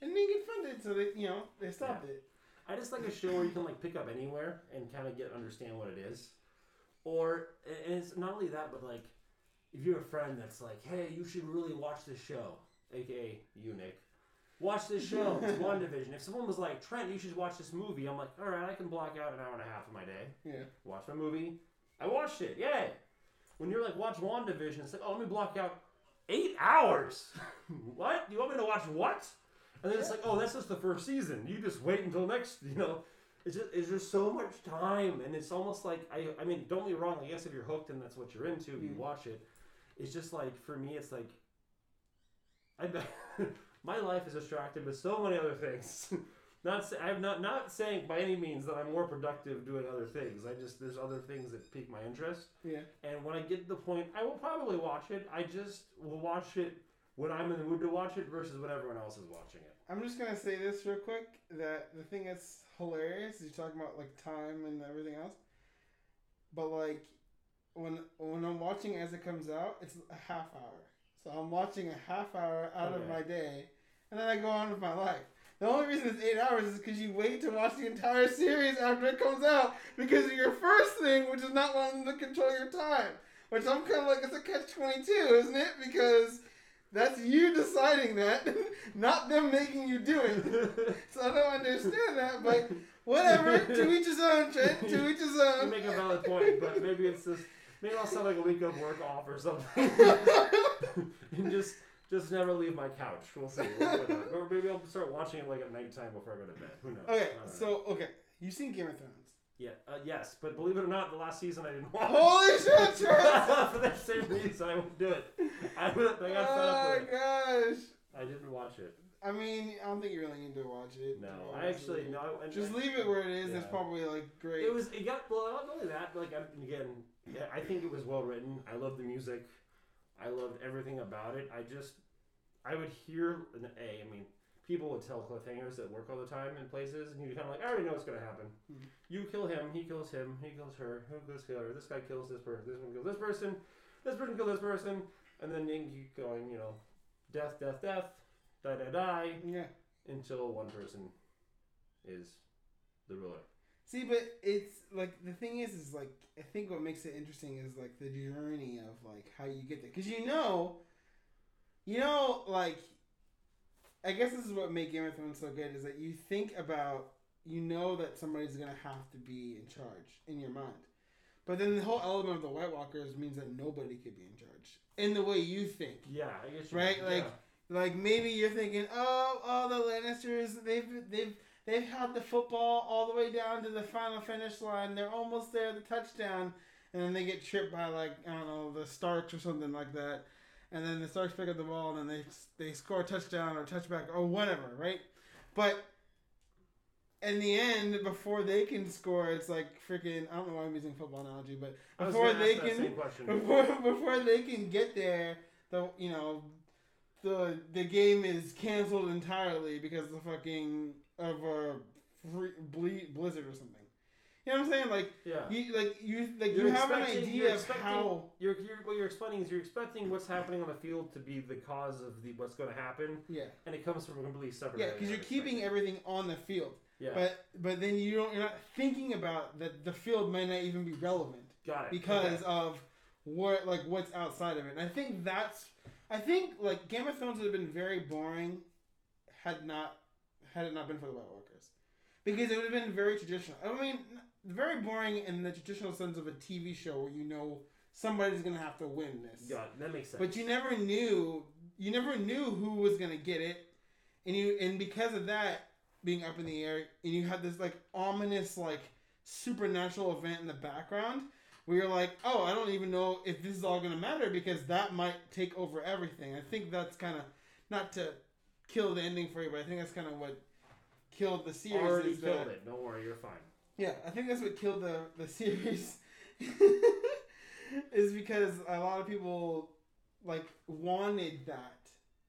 and it didn't get funded, so they, you know, they stopped it. I just like a show where you can like pick up anywhere and kind of get understand what it is, or and it's not only that, but like if you have a friend that's like, hey, you should really watch this show, aka you, Nick. Watch this show. It's WandaVision. If someone was like, Trent, you should watch this movie, I'm like, all right, I can block out an hour and a half of my day. Yeah. Watch my movie. I watched it. Yay. When you're like, watch WandaVision, it's like, oh, let me block out eight hours. what? You want me to watch what? And then it's like, oh, that's just the first season. You just wait until next, you know. It's just, it's just so much time. And it's almost like, I, I mean, don't me wrong. I guess if you're hooked and that's what you're into, you Mm. watch it. It's just like, for me, it's like, I bet my life is distracted with so many other things. Not say, I'm not not saying by any means that I'm more productive doing other things. I just there's other things that pique my interest, Yeah. and when I get to the point, I will probably watch it. I just will watch it when I'm in the mood to watch it versus when everyone else is watching it. I'm just gonna say this real quick that the thing that's hilarious is you're talking about like time and everything else, but like when when I'm watching as it comes out, it's a half hour. So I'm watching a half hour out of my day, and then I go on with my life. The only reason it's eight hours is because you wait to watch the entire series after it comes out because of your first thing, which is not wanting to control your time. Which I'm kind of like, it's a catch 22, isn't it? Because that's you deciding that, not them making you do it. So I don't understand that, but whatever. to each his own, Trent. To each his own. You make a valid point, but maybe it's just maybe I'll start like a week of work off or something, and just just never leave my couch. We'll see. We'll figure it out. or maybe I'll start watching it like at nighttime before I go to bed. Who knows? okay, so okay, you've seen Game of Thrones. Yeah, uh, yes, but believe it or not, the last season I didn't watch. Holy shit! For that same reason, I won't do it. I, I got fed up Oh with it. gosh. I didn't watch it. I mean, I don't think you really need to watch it. No, I actually no. and- Just leave it where it is. It's probably like great. It was. It got well. Not only that, like I'm, again, yeah, I think it was well written. I love the music. I loved everything about it. I just, I would hear an A. I mean, people would tell cliffhangers that work all the time in places, and you're kind of like, I already know what's gonna happen. Mhm. You kill him, he kills him, he kills her, who kills her? This guy kills this person, this one kills this person, this person kills this person, and then you keep going, you know, death, death, death, die, die, die, Yeah. until one person is the ruler. See, but it's like the thing is, is like I think what makes it interesting is like the journey of like how you get there, because you know, you know, like I guess this is what made Game of Thrones so good is that you think about, you know that somebody's gonna have to be in charge in your mind, but then the whole element of the White Walkers means that nobody could be in charge in the way you think. Yeah, I guess Right, yeah. like- Like maybe you're thinking, oh, oh, the Lannisters, they've they've they've had the football all the way down to the final finish line. They're almost there, the touchdown, and then they get tripped by like I don't know the Starks or something like that, and then the Starks pick up the ball and then they they score a touchdown or touchback or whatever, right? But in the end, before they can score, it's like freaking I don't know why I'm using football analogy, but before they can before before they can get there, the you know, the the game is canceled entirely because of fucking of a free, ble- blizzard or something. You know what I'm saying? Like yeah. you like you like You're you have an idea of how. You're, you're, what you're explaining is you're expecting what's happening on the field to be the cause of the what's going to happen, Yeah, and it comes from a completely separate. yeah, because you're keeping everything on the field, Yeah, but but then you don't you're not thinking about that the field might not even be relevant. got it. because Okay. of what like what's outside of it. And I think that's I think like Game of Thrones would have been very boring had not had it not been for the White Walkers. Because it would have been very traditional. I mean, very boring in the traditional sense of a TV show where you know somebody's gonna have to win this. it. that makes sense. But you never knew you never knew who was gonna get it, and you and because of that being up in the air, and you had this like ominous like supernatural event in the background where you're like, oh, I don't even know if this is all gonna matter because that might take over everything. I think that's kind of not to kill the ending for you, but I think that's kind of what killed the series. already killed that- it. Don't worry, you're fine. Yeah, I think that's what killed the the series. is because a lot of people like wanted that.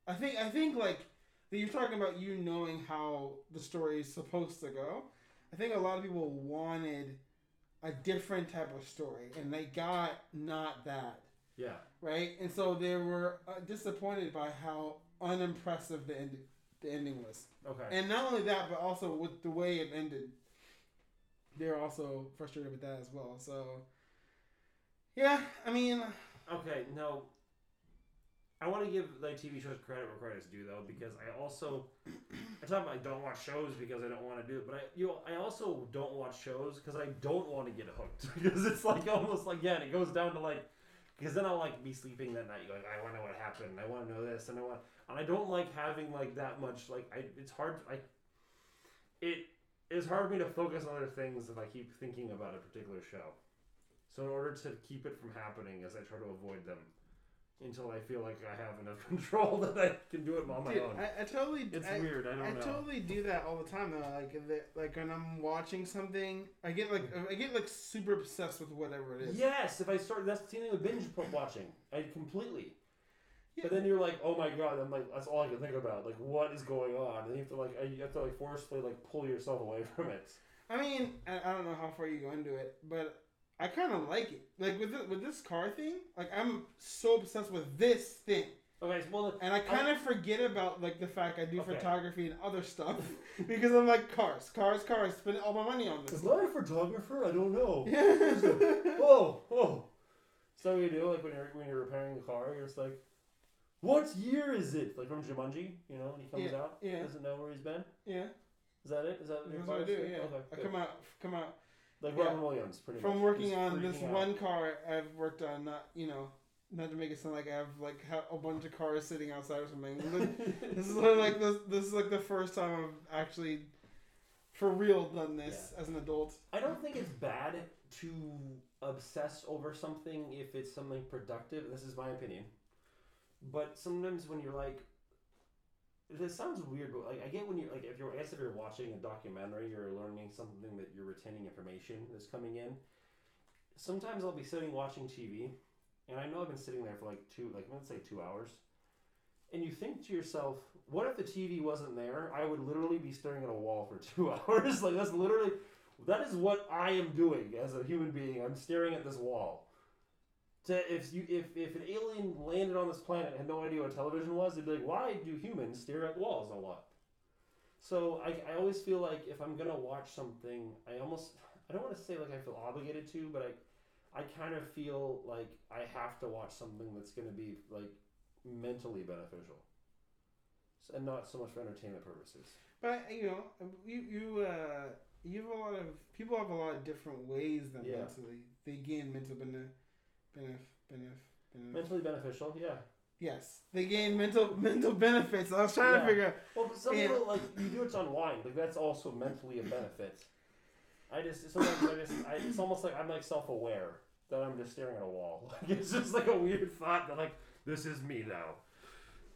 I think I think like that you're talking about you knowing how the story is supposed to go. I think a lot of people wanted a different type of story and they got not that, Yeah, right? And so they were uh, disappointed by how unimpressive the end the ending was. okay. And not only that, but also with the way it ended, they're also frustrated with that as well. So, yeah, I mean, Okay, no. I want to give like TV shows credit where credit's due though, because I also I talk about I don't watch shows because I don't want to do it, but I you know, I also don't watch shows because I don't want to get hooked because it's like almost like yeah, and it goes down to like because then I'll like be sleeping that night going I want to know what happened, I want to know this, and I want and I don't like having like that much like I it's hard I it is hard for me to focus on other things if I keep thinking about a particular show. So in order to keep it from happening, as I try to avoid them, until I feel like I have enough control that I can do it on my dude, own. I, I totally, It's I, weird. I don't I know. totally do that all the time though. Like, the, like when I'm watching something, I get like, I get like super obsessed with whatever it is. Yes, if I start, that's the thing with binge watching. I completely. Yeah. But then you're like, oh my god! I'm like, that's all I can think about. Like, what is going on? And you have to like, you have to like forcefully like pull yourself away from it. I mean, I, I don't know how far you go into it, but I kind of like it. Like with the, with this car thing, like I'm so obsessed with this thing. Okay, so, well, And I kind of forget about like the fact I do Okay. photography and other stuff because I'm like cars, cars, cars. Spend all my money on this. is I a photographer? I don't know. Yeah. oh, oh. So you do like when you're when you're repairing a car, you're just like, what year is it? Like from Jumanji, you know, when he comes Yeah, out, yeah. doesn't know where he's been. yeah, Is that it? Is that your that's what I do. Yeah, Okay, I good. come out, come out like yeah. Robin Williams, pretty much. from working Just on this freaking out. one car I've worked on. Not you know, not to make it sound like I have like ha- a bunch of cars sitting outside or something. this is like this. This is like the first time I've actually, for real, done this as an adult. I don't think it's bad to obsess over something if it's something productive. This is my opinion. But sometimes when you're like, this sounds weird, but like I get when you're like if you're if you're watching a documentary, you're learning something that you're retaining information that's coming in. Sometimes I'll be sitting watching TV, and I know I've been sitting there for like two, like let's say two hours, and you think to yourself, what if the TV wasn't there? I would literally be staring at a wall for two hours. like that's literally that is what I am doing as a human being. I'm staring at this wall. To if you if, if an alien landed on this planet and had no idea what television was, they'd be like, why do humans stare at walls a lot? So I, I always feel like if I'm gonna watch something, I almost I don't want to say like I feel obligated to, but I I kind of feel like I have to watch something that's gonna be like mentally beneficial, and not so much for entertainment purposes. But you know, you you uh, you have a lot of people have a lot of different ways that Yeah. mentally they gain mental benef benef benef benef. Mentally beneficial, yeah. Yes, they gain mental mental benefits. I was trying Yeah. to figure. out. Well, but some And- people like you do it to unwind. Like that's also mentally a benefit. I just sometimes I just I, it's almost like I'm like self aware that I'm just staring at a wall. Like it's just like a weird thought that like this is me now.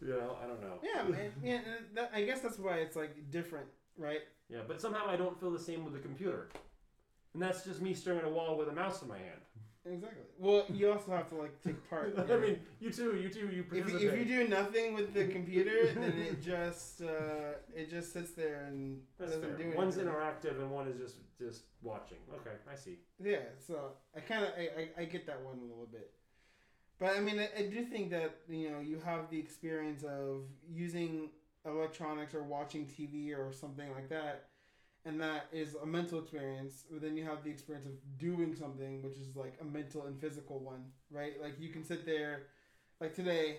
You know, I don't know. Yeah, man, yeah. That, I guess that's why it's like different, right? Yeah, but somehow I don't feel the same with the computer. And that's just me staring at a wall with a mouse in my hand. Exactly. Well, you also have to like take part. I mean, you too, you too, you if participate. if you do nothing with the computer, then it just uh, it just sits there and that's doesn't fair. do One's interactive and one is just just watching. Okay, I see. Yeah, so I kind of I, I, I get that one a little bit, but I mean I, I do think that you know you have the experience of using electronics or watching TV or something like that, and that is a mental experience. But then you have the experience of doing something, which is like a mental and physical one, right? Like you can sit there, like today,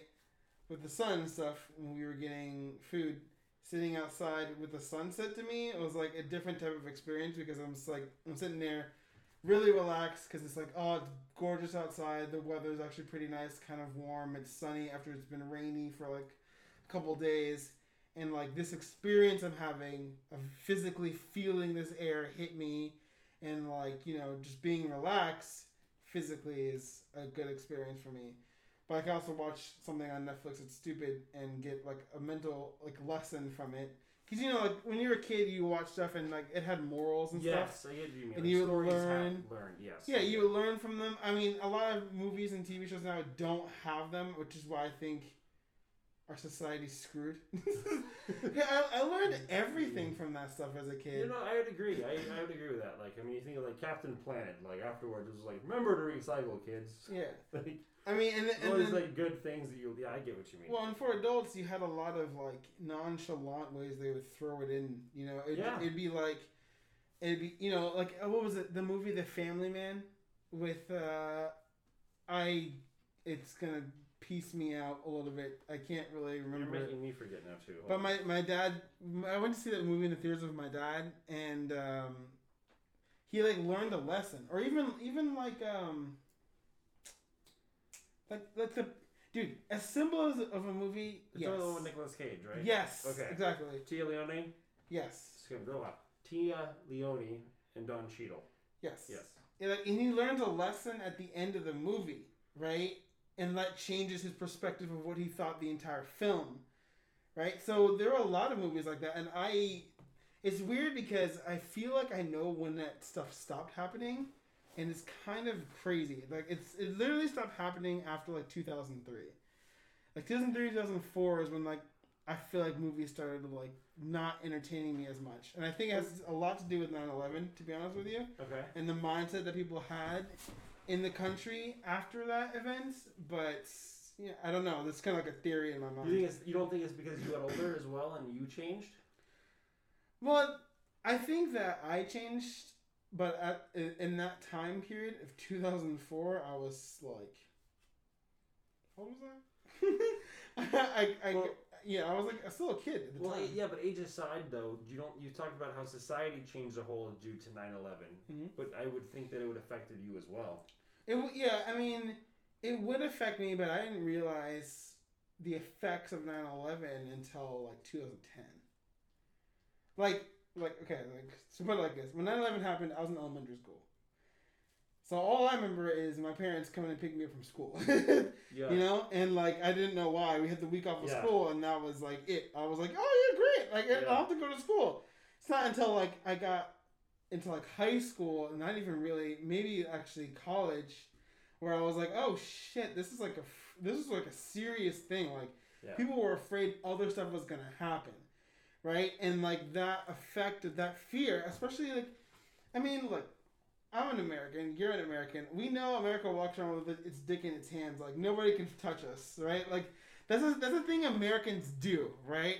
with the sun and stuff when we were getting food. Sitting outside with the sunset to me, it was like a different type of experience because I'm just like I'm sitting there really relaxed because it's like oh it's gorgeous outside the weather's actually pretty nice kind of warm it's sunny after it's been rainy for like a couple days and like this experience i'm having of physically feeling this air hit me and like you know just being relaxed physically is a good experience for me but i can also watch something on netflix that's stupid and get like a mental like lesson from it because you know like when you're a kid you watch stuff and like it had morals and stuff Yes, I get you mean. And Like, you stories have learn- learned, yes. yeah, you learn from them. I mean, a lot of movies and TV shows now don't have them, which is why I think our society's screwed. I, I learned everything from that stuff as a kid. You know, I would agree. I, I would agree with that. Like, I mean, you think of like Captain Planet. Like afterwards, it was like, remember to recycle, kids. yeah, Like, I mean, and, all and these like good things that you. Yeah, I get what you mean. well, and for adults, you had a lot of like nonchalant ways they would throw it in. You know, it'd, Yeah. it'd be like, it'd be you know like uh, what was it? The movie The Family Man with uh, I. It's gonna piece me out a little bit. I can't really remember. You're making me forget now too. But my, my dad, I went to see that movie in the theaters with my dad, and um, he like learned a lesson, or even even like um, like like the dude as simple as of a movie. it's yes. the with Nicolas Cage, right? Yes. Okay. Exactly. Téa Leoni. Yes. Gonna go up. Téa Leoni and Don Cheadle. Yes. Yes. And, like, and he learns a lesson at the end of the movie, right? And that changes his perspective of what he thought the entire film, right? So there are a lot of movies like that, and I, it's weird because I feel like I know when that stuff stopped happening, and it's kind of crazy. Like it's it literally stopped happening after like two thousand three, like two thousand three, two thousand four is when like I feel like movies started like not entertaining me as much, and I think it has a lot to do with 9-11, To be honest with you Okay. and the mindset that people had in the country after that event. But yeah, I don't know. That's kind of like a theory in my You mind. think it's you don't think it's because you got older as well and you changed? Well, I think that I changed, but at in, in that time period of 2004, I was like, what was that? I, I, Well- yeah, I was like a still a kid at the Well, time. yeah, but age aside though, you don't. You talked about how society changed a whole due to 9/11, Mhm. but I would think that it would affected you as well. It w- yeah, I mean, it would affect me, but I didn't realize the effects of 9/11 until like 2010. Like, like okay, like so put it like this: when 9/11 happened, I was in elementary school. So all I remember is my parents coming and picking me up from school. Yeah. You know, and like I didn't know why we had the week off of Yeah. school, and that was like it. I was like, oh yeah, great! Like I don't have to go to school. It's not until like I got into like high school, and not even really, maybe actually college, where I was like, oh shit, this is like a this is like a serious thing. Like Yeah. People were afraid other stuff was gonna happen, right? And like that affected that fear, especially like, I mean, look, I'm an American. You're an American. We know America walks around with its dick in its hands. Like nobody can touch us, right? Like that's a, that's a thing Americans do, right?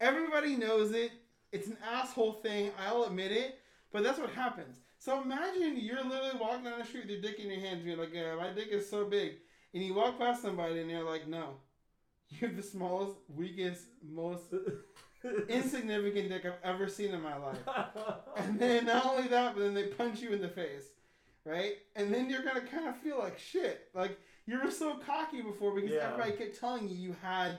Everybody knows it. It's an asshole thing. I'll admit it, but that's what happens. So imagine you're literally walking down the street with your dick in your hands. And you're like, yeah, my dick is so big, and you walk past somebody and they're like, no, you're the smallest, weakest, most insignificant dick I've ever seen in my life. And then not only that, but then they punch you in the face, right? And then you're gonna kind of feel like shit. Like you were so cocky before because Yeah. everybody kept telling you you had.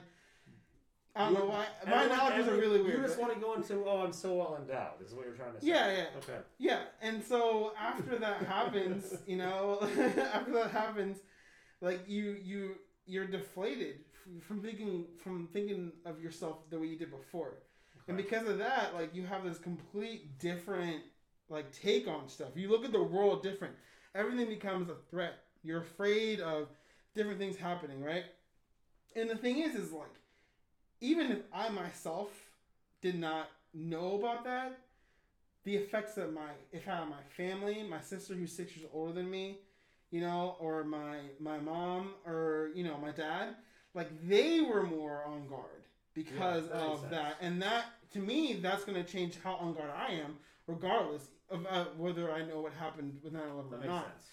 I don't You- know why. My analogies are really weird. You just want to go into, oh, I'm so well endowed, is what you're trying to say. yeah, yeah, Okay. yeah. And so after that happens, you know, after that happens, like you you you're deflated from thinking from thinking of yourself the way you did before. And because of that, like you have this complete different like take on stuff. You look at the world different. Everything becomes a threat. You're afraid of different things happening, right? And the thing is, is like, even if I myself did not know about that, the effects that my if I had on my family, my sister who's six years older than me, you know, or my my mom or you know my dad, like they were more on guard because Yeah, that of sense. that, and that to me that's going to change how on guard I am, regardless of uh, whether I know what happened with 9/11 or not. sense.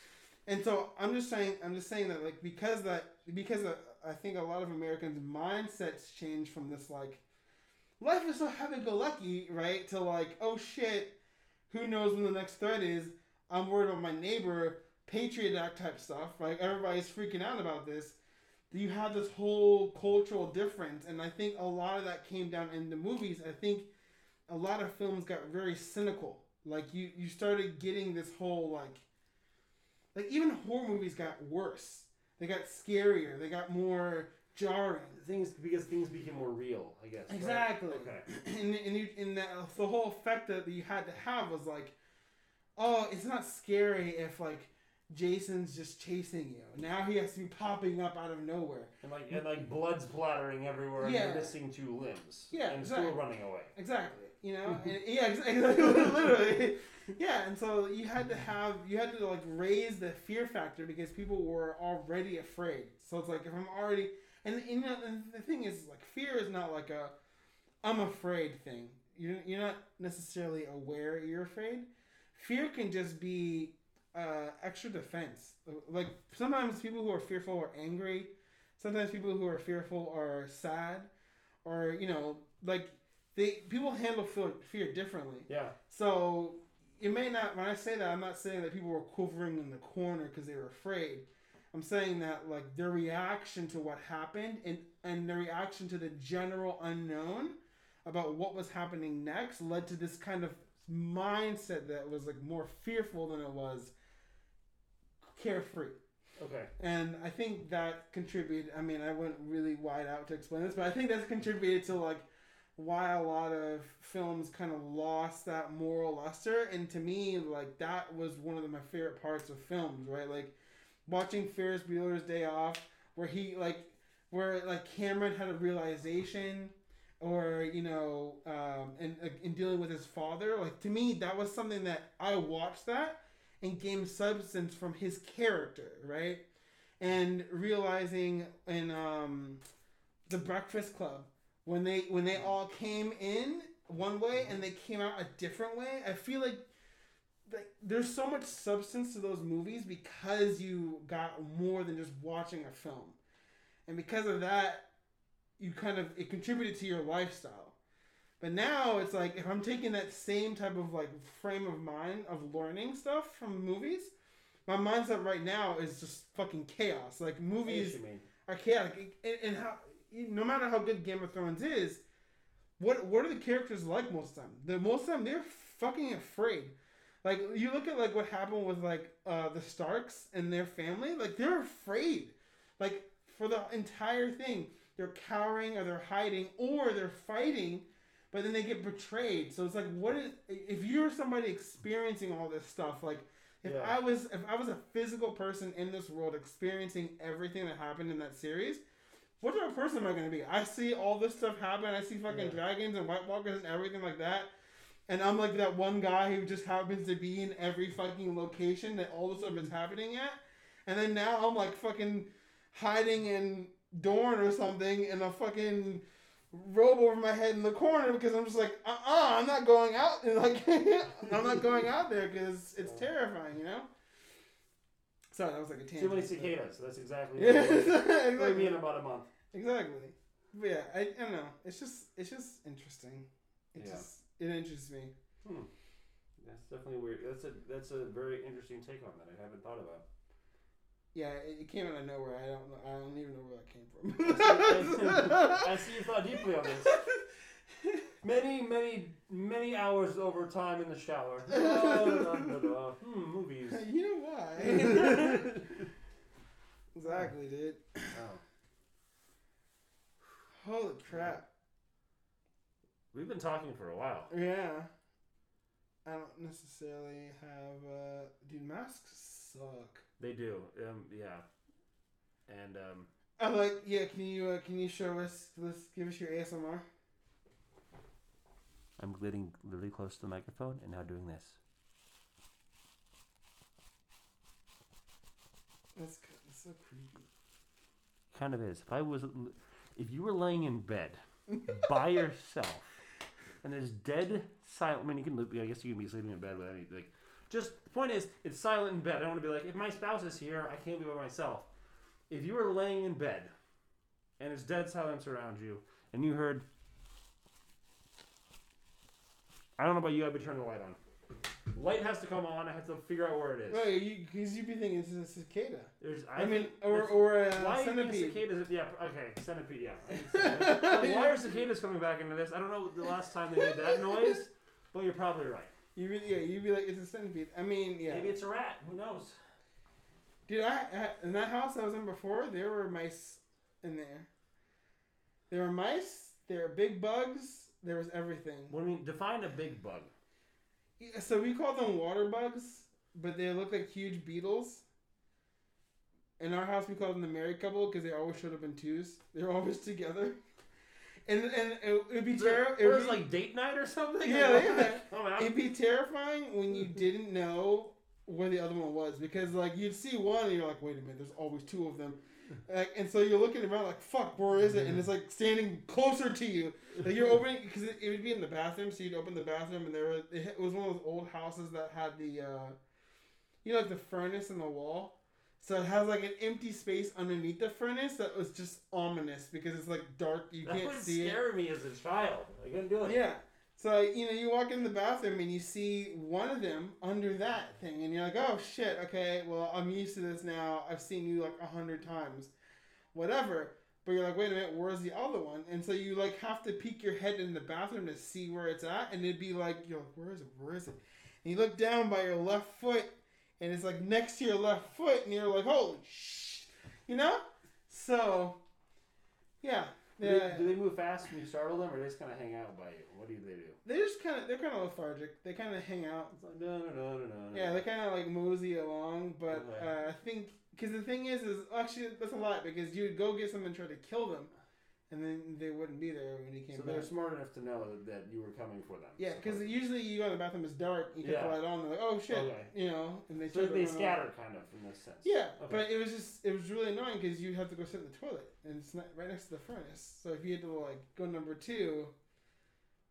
And so I'm just saying, I'm just saying that like because that because uh, I think a lot of Americans' mindsets change from this like life is so happy-go-lucky, right, to like oh shit, who knows when the next threat is? I'm worried about my neighbor, Patriot Act type stuff, right? Everybody's freaking out about this. You have this whole cultural difference, and I think a lot of that came down in the movies. I think a lot of films got very cynical. Like you, you started getting this whole like like even horror movies got worse. They got scarier. They got more jarring. Things because things became more real, I guess. right? Exactly. Okay. And and, you, and that, uh, the whole effect that you had to have was like, oh, it's not scary if like Jason's just chasing you. Now he has to be popping up out of nowhere. And like and like blood's splattering everywhere and Yeah. you're missing two limbs. Yeah, And exactly. still running away. Exactly. You know. and, yeah. Exactly. Literally. Yeah. And so you had to have you had to like raise the fear factor because people were already afraid. So it's like if I'm already and you know and the thing is like fear is not like a I'm afraid thing. You're you're not necessarily aware you're afraid. Fear can just be uh, extra defense. Like sometimes people who are fearful are angry. Sometimes people who are fearful are sad, or you know, like they people handle fear, fear differently. Yeah. So it may not. When I say that, I'm not saying that people were quivering in the corner because they were afraid. I'm saying that like their reaction to what happened and and their reaction to the general unknown about what was happening next led to this kind of mindset that was like more fearful than it was carefree. Okay. And I think that contributed. I mean, I went really wide out to explain this, but I think that's contributed to like why a lot of films kind of lost that moral luster. And to me, like that was one of my favorite parts of films, right? Like watching Ferris Bueller's Day Off, where he like, where like Cameron had a realization, or you know, um, and in dealing with his father. Like to me, that was something that I watched that and gained substance from his character, right? And realizing in um, the Breakfast Club when they when they all came in one way and they came out a different way, I feel like like there's so much substance to those movies because you got more than just watching a film, and because of that, you kind of it contributed to your lifestyle. But now it's like if I'm taking that same type of like frame of mind of learning stuff from movies, my mindset right now is just fucking chaos. Like movies what you mean. are chaotic, and, and how no matter how good Game of Thrones is, what what are the characters like most of them? The most of them they're fucking afraid. Like you look at like what happened with like uh, the Starks and their family, like they're afraid. Like for the entire thing, they're cowering or they're hiding or they're fighting, but then they get betrayed. So it's like, what is if you're somebody experiencing all this stuff? Like if Yeah. I was if I was a physical person in this world experiencing everything that happened in that series, what type of person am I gonna be? I see all this stuff happen. I see fucking Yeah. dragons and White Walkers and everything like that. And I'm like that one guy who just happens to be in every fucking location that all this stuff is happening at. And then now I'm like fucking hiding in Dorne or something in a fucking robe over my head in the corner because I'm just like, uh uh-uh, uh, I'm not going out. And like, I'm not going out there because it's terrifying, you know? Sorry, that was like a tangent. Too many cicadas. That's exactly Yeah, what it will exactly. be in about a month. Exactly. But yeah, I, I don't know. It's just it's just interesting. It Yeah. just it interests me. That's definitely weird. That's a that's a very interesting take on that. I haven't thought about. Yeah, it, it came out of nowhere. I don't know. I don't even know where that came I from. I see you thought deeply on this. Many, many, many hours over time in the shower. Da, da, da, da, da. Hmm, movies. you know why? exactly, dude. Oh. Holy crap. We've been talking for a while. Yeah. I don't necessarily have. uh Dude, masks suck. They do. Um, yeah. And um, I like. Yeah. Can you uh, can you show us? Let's give us your ASMR. I'm getting really close to the microphone and now doing this. That's, c- that's so creepy. Kind of is. If I was, if you were laying in bed by yourself and there's dead silent. I mean, you can. I guess you can be sleeping in bed with any like. Just the point is, it's silent in bed. I don't want to be like, if my spouse is here, I can't be by myself. If you were laying in bed and it's dead silence around you, and you heard, I don't know about you, I'd be turning the light on. Light has to come on. I have to figure out where it is. Right, because you'd be thinking it's a cicada. There's, I, mean, or or a why you centipede. cicadas? Yeah, okay, centipede. Yeah. But why are cicadas coming back into this? I don't know the last time they made that noise, but you're probably right. You be, yeah, you'd be like it's a centipede. I mean, yeah, Maybe it's a rat. Who knows? dude. I, I in that house I was in before, there were mice in there. There were mice. There were big bugs. There was everything. What do you mean? Define a big bug. Yeah, So we call them water bugs, but they look like huge beetles. In our house, we call them the married couple because they always showed up in twos. They're always together, and and it would be terrible. It was like date night or something. Yeah, yeah. Oh. It'd be terrifying when you didn't know where the other one was because like you'd see one and you're like, wait a minute, there's always two of them, like, and so you're looking around like, fuck, where is it? And it's like standing closer to you. Like you're opening because it, it would be in the bathroom, so you'd open the bathroom and there was it was one of those old houses that had the, uh, you know, like the furnace in the wall. So it has like an empty space underneath the furnace that was just ominous because it's like dark, you that can't would see it. scare me as a child. I couldn't do it. Yeah. So you know, you walk in the bathroom and you see one of them under that thing, and you're like, "Oh shit, okay, well I'm used to this now. I've seen you like a hundred times, whatever." But you're like, "Wait a minute, where's the other one?" And so you like have to peek your head in the bathroom to see where it's at, and it'd be like, "You're where is it? Where is it?" And you look down by your left foot, and it's like next to your left foot, and you're like, "Holy sh!" You know? So, yeah. Do, they, do they move fast when you startle them, or they just kind of hang out by you? What do they do? They're just kind of they're kind of lethargic. They kind of hang out. It's like no, no, no, no, no. Yeah, they kind of like mosey along. But uh, I think because the thing is, is actually that's a lot because you would go get them and try to kill them, and then they wouldn't be there when he came So back. they're smart enough to know that, that you were coming for them. Yeah, because supposedly. usually you go in the bathroom, it's dark. You can Yeah. light on. They're like, oh shit, Okay. you know, and they so they scatter kind of in this sense. Yeah, Okay. but it was just it was really annoying because you have to go sit in the toilet and it's not right next to the furnace. So if you had to like go number two,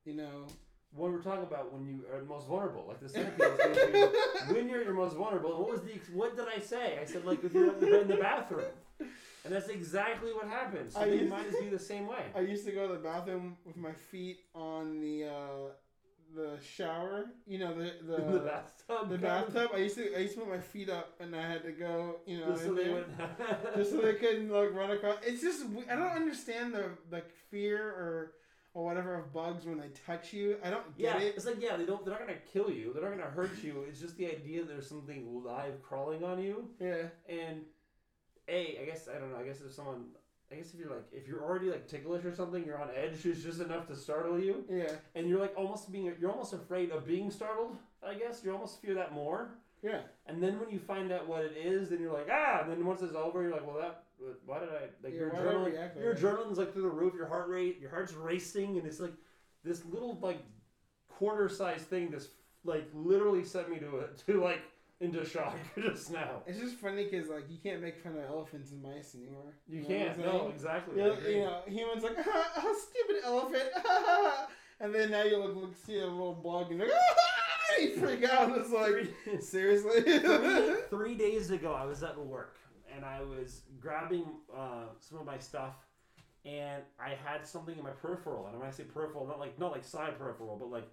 you know, When we're talking about when you are most vulnerable, like the centipede is going to be when you're your most vulnerable. What was the ex- what did I say? I said like if you're in the bathroom, and that's exactly what happens. So I they used- might as be the same way. I used to go to the bathroom with my feet on the uh, the shower. You know the the, the bathtub. the bathtub. I used to I used to put my feet up and I had to go. You know, Just so they would. just so they couldn't like run across. It's just I don't understand the like fear or or whatever of bugs when they touch you. I don't Yeah, get it. it's like yeah, they don't. They're not gonna kill you. They're not gonna hurt you. It's just the idea there's something live crawling on you. Yeah. And a, I guess I don't know. I guess if someone, I guess if you're like, if you're already like ticklish or something, you're on edge. It's just enough to startle you, Yeah. and you're like almost being, you're almost afraid of being startled. I guess you almost fear that more. Yeah. And then when you find out what it is, then you're like ah. And then once it's over, you're like, well, that Why did I like Yeah, your adrenaline? Your adrenaline's like through the roof. Your heart rate, your heart's racing, and it's like this little like quarter size thing. This like literally sent me to a to like into shock just now. It's just funny because like you can't make fun of elephants and mice anymore. You know can't. No, exactly. You, agree. you know, humans like, oh, stupid elephant, and then now you look, look see a little bug and you're like, ah! you freak out. And it's like, Three- seriously. three, three days ago, I was at work and I was grabbing uh, some of my stuff, and I had something in my peripheral. And when I say peripheral, not like not like side peripheral, but like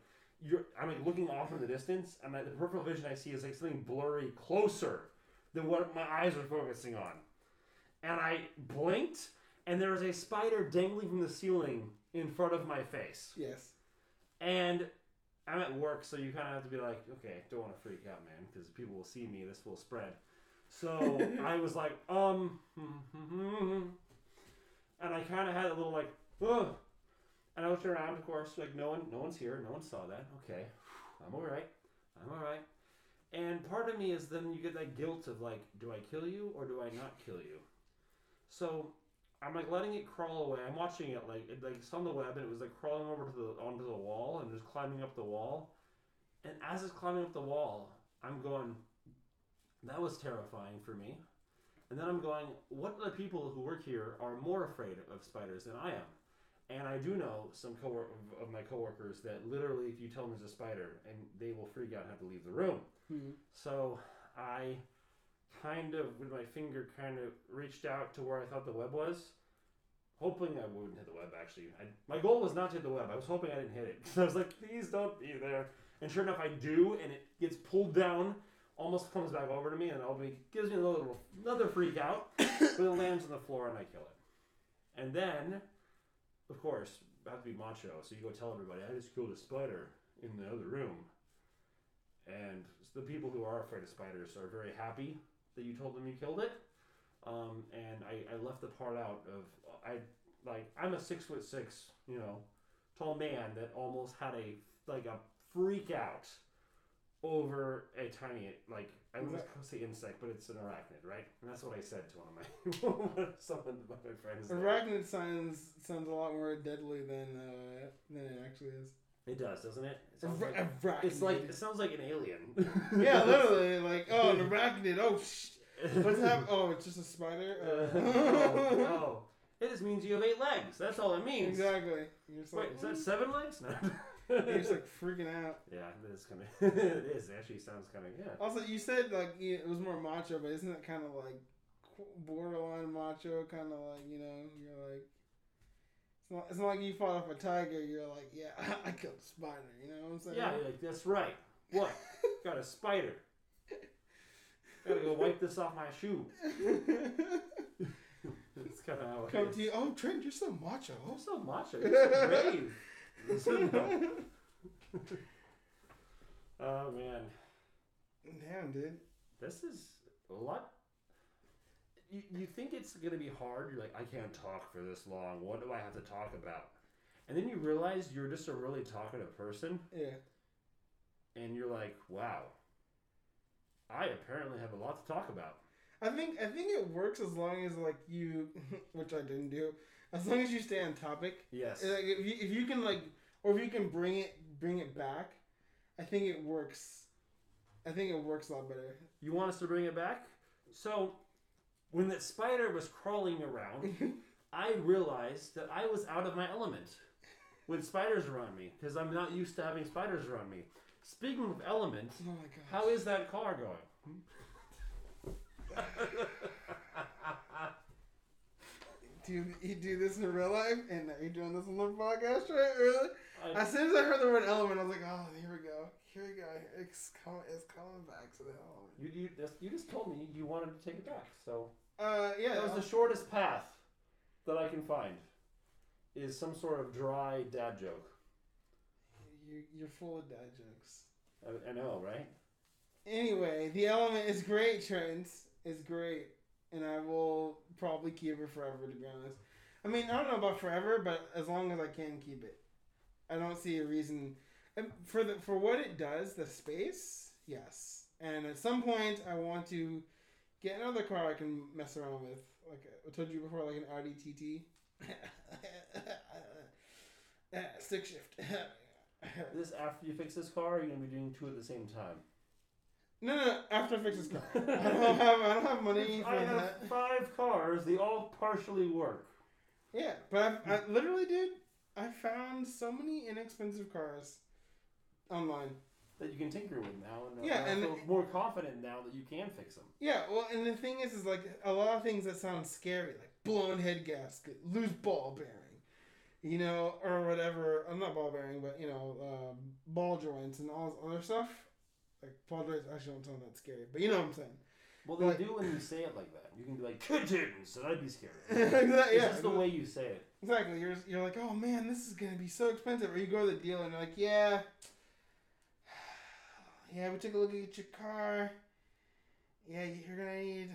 you're. I'm like looking off in the distance, and the peripheral vision I see is like something blurry closer than what my eyes are focusing on. And I blinked, and there was a spider dangling from the ceiling in front of my face. yes. And I'm at work, so you kind of have to be like, okay, don't want to freak out, man, because people will see me. This will spread. So I was like, um, and I kind of had a little like, ugh. And I looked around, of course, like no one, no one's here, no one saw that. Okay, I'm all right, I'm all right. And part of me is then you get that guilt of like, do I kill you or do I not kill you? So I'm like letting it crawl away. I'm watching it like it, like it's on the web and it was like crawling over to the onto the wall and just climbing up the wall. And as it's climbing up the wall, I'm going, that was terrifying for me. And then I'm going, what other people who work here are more afraid of spiders than I am? And I do know some co of my coworkers that literally, if you tell them there's a spider, and they will freak out and have to leave the room. Hmm. So I kind of, with my finger, kind of reached out to where I thought the web was, hoping I wouldn't hit the web. Actually, I, my goal was not to hit the web. I was hoping I didn't hit it. So I was like, please don't be there. And sure enough, I do, and it gets pulled down, almost comes back over to me, and be gives me a little another freak out, but it lands on the floor and I kill it. And then, of course, I have to be macho, so you go tell everybody I just killed a spider in the other room. And the people who are afraid of spiders are very happy that you told them you killed it. Um, and I, I left the part out of I like I'm a six foot six, you know, tall man that almost had a like a freak out over a tiny like I was going to say insect, but it's an arachnid, right? And that's what I said to one of my someone of my friends. there. Arachnid sounds sounds a lot more deadly than uh, than it actually is. It does, doesn't it? It sounds like, arachnid. it's like it sounds like an alien. yeah, literally, like oh, an arachnid. Oh, sh- what's happening? Oh, it's just a spider. Uh, oh, oh. It just means you have eight legs. That's all it means. exactly. You're just Wait, like, is that seven legs? No. You're like freaking out. yeah, it is kind of. it is. It actually sounds kind of yeah. Also, you said like it was more macho, but isn't it kind of like borderline macho? Kind of like you know, you're like. It's not, it's not like you fought off a tiger. You're like, yeah, I killed a spider. You know what I'm saying? Yeah, you're like that's right. What? Got a spider. Gotta go wipe this off my shoe. That's kind of how it Come is. to you. Oh, Trent, you're so macho. I'm so macho. You're so brave. Oh man, Damn, dude. this is a lot. You, you think it's gonna be hard? You're like, I can't talk for this long. What do I have to talk about? And then you realize you're just a really talkative person, Yeah. and you're like, wow. I apparently have a lot to talk about. I think I think it works as long as like you, which I didn't do. As long as you stay on topic. Yes. Like if you if you can like or if you can bring it bring it back, I think it works. I think it works a lot better. You want us to bring it back? So, when that spider was crawling around, I realized that I was out of my element with spiders around me because I'm not used to having spiders around me. Speaking of element, Oh my how is that car going? Do you, you do this in real life, and are you doing this on the podcast, right? Really? I- As soon as I heard the word element, I was like, oh, here we go. Here we go. It's coming. It's coming back to the element. you, you, just, you just told me you wanted to take it back, so Uh, yeah. that was the shortest path that I can find. Is some sort of dry dad joke. you, you're full of dad jokes. I, I know, right? Anyway, the element is great, Trent. It's great. And I will probably keep it forever, to be honest. I mean, I don't know about forever, but as long as I can keep it. I don't see a reason. and For the for what it does, the space, yes. And at some point, I want to get another car I can mess around with. like I told you before, like an Audi TT. Stick shift. This after you fix this car, you're gonna be doing two at the same time. No, no, no. After I fix this car, I don't have. I don't have money for I have that. five cars. They all partially work. Yeah, but I've, I literally, dude, I found so many inexpensive cars online. That you can tinker with now, and Yeah, I and- feel more confident now that you can fix them. Yeah, well, and the thing is, is like a lot of things that sound scary, like blown head gasket, loose ball bearing, you know, or whatever. I'm not ball bearing, but you know, um, ball joints and all this other stuff. Like ball joints actually don't sound that scary, but you know what I'm saying. Well, they Like- do when you say it like that. You can be like kittens, so that'd be scary. exactly. It's just the way you say it. Exactly. You're you're like, oh man, this is gonna be so expensive. Or you go to the dealer and you're like, yeah, yeah, we took a look at your car. Yeah, you're gonna need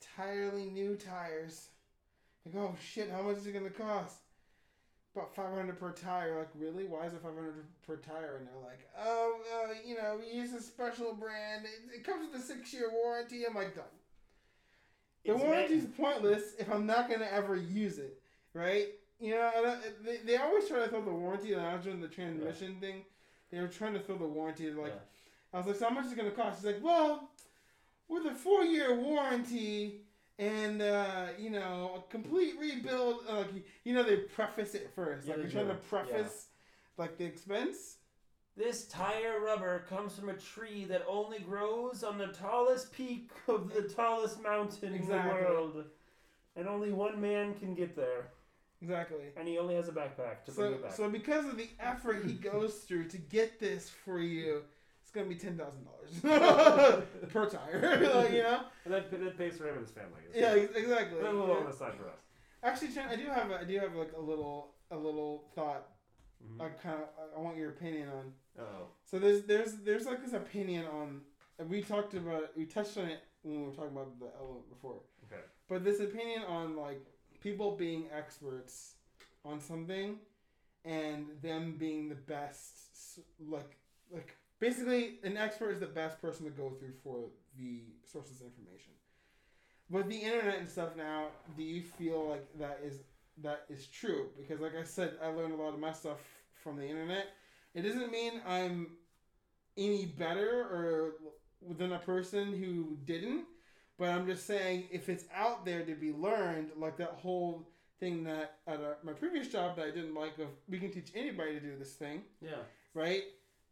entirely new tires. Like, oh shit, how much is it gonna cost? About five hundred per tire. Like, really? Why is it five hundred per tire? And they're like, oh, uh, you know, we use a special brand. It, it comes with a six year warranty. I'm like, done. The It's warranty's meant- pointless if I'm not gonna ever use it, right? You know, I they, they always try to throw the warranty. And I was doing the transmission thing. They were trying to throw the warranty. Like, Yeah. I was like, so how much is it gonna cost? She's like, well, with a four year warranty and uh, you know a complete rebuild. Uh, like, you know, they preface it first. Yeah, like they they're trying to preface like the expense. This tire rubber comes from a tree that only grows on the tallest peak of the tallest mountain Exactly. in the world. And only one man can get there. Exactly. And he only has a backpack to bring So, it back. so because of the effort he goes through to get this for you, it's gonna be ten thousand dollars per tire. like, you know? and that, that pays for him and his family. Yeah, exactly. A little Yeah. on the side for us. Actually, Trent, I do have a, I do have like a little a little thought. Mhm. I kind of I want your opinion on. Oh. So there's there's there's like this opinion on. and We talked about we touched on it when we were talking about the element before. Okay. But this opinion on like people being experts on something, and them being the best, like like basically an expert is the best person to go through for the sources of information. With the internet and stuff now, do you feel like that is that is true? Because like I said, I learned a lot of my stuff from the internet. It doesn't mean I'm any better or than a person who didn't. But I'm just saying, if it's out there to be learned, like that whole thing that at my previous job that I didn't like of we can teach anybody to do this thing, Yeah. right?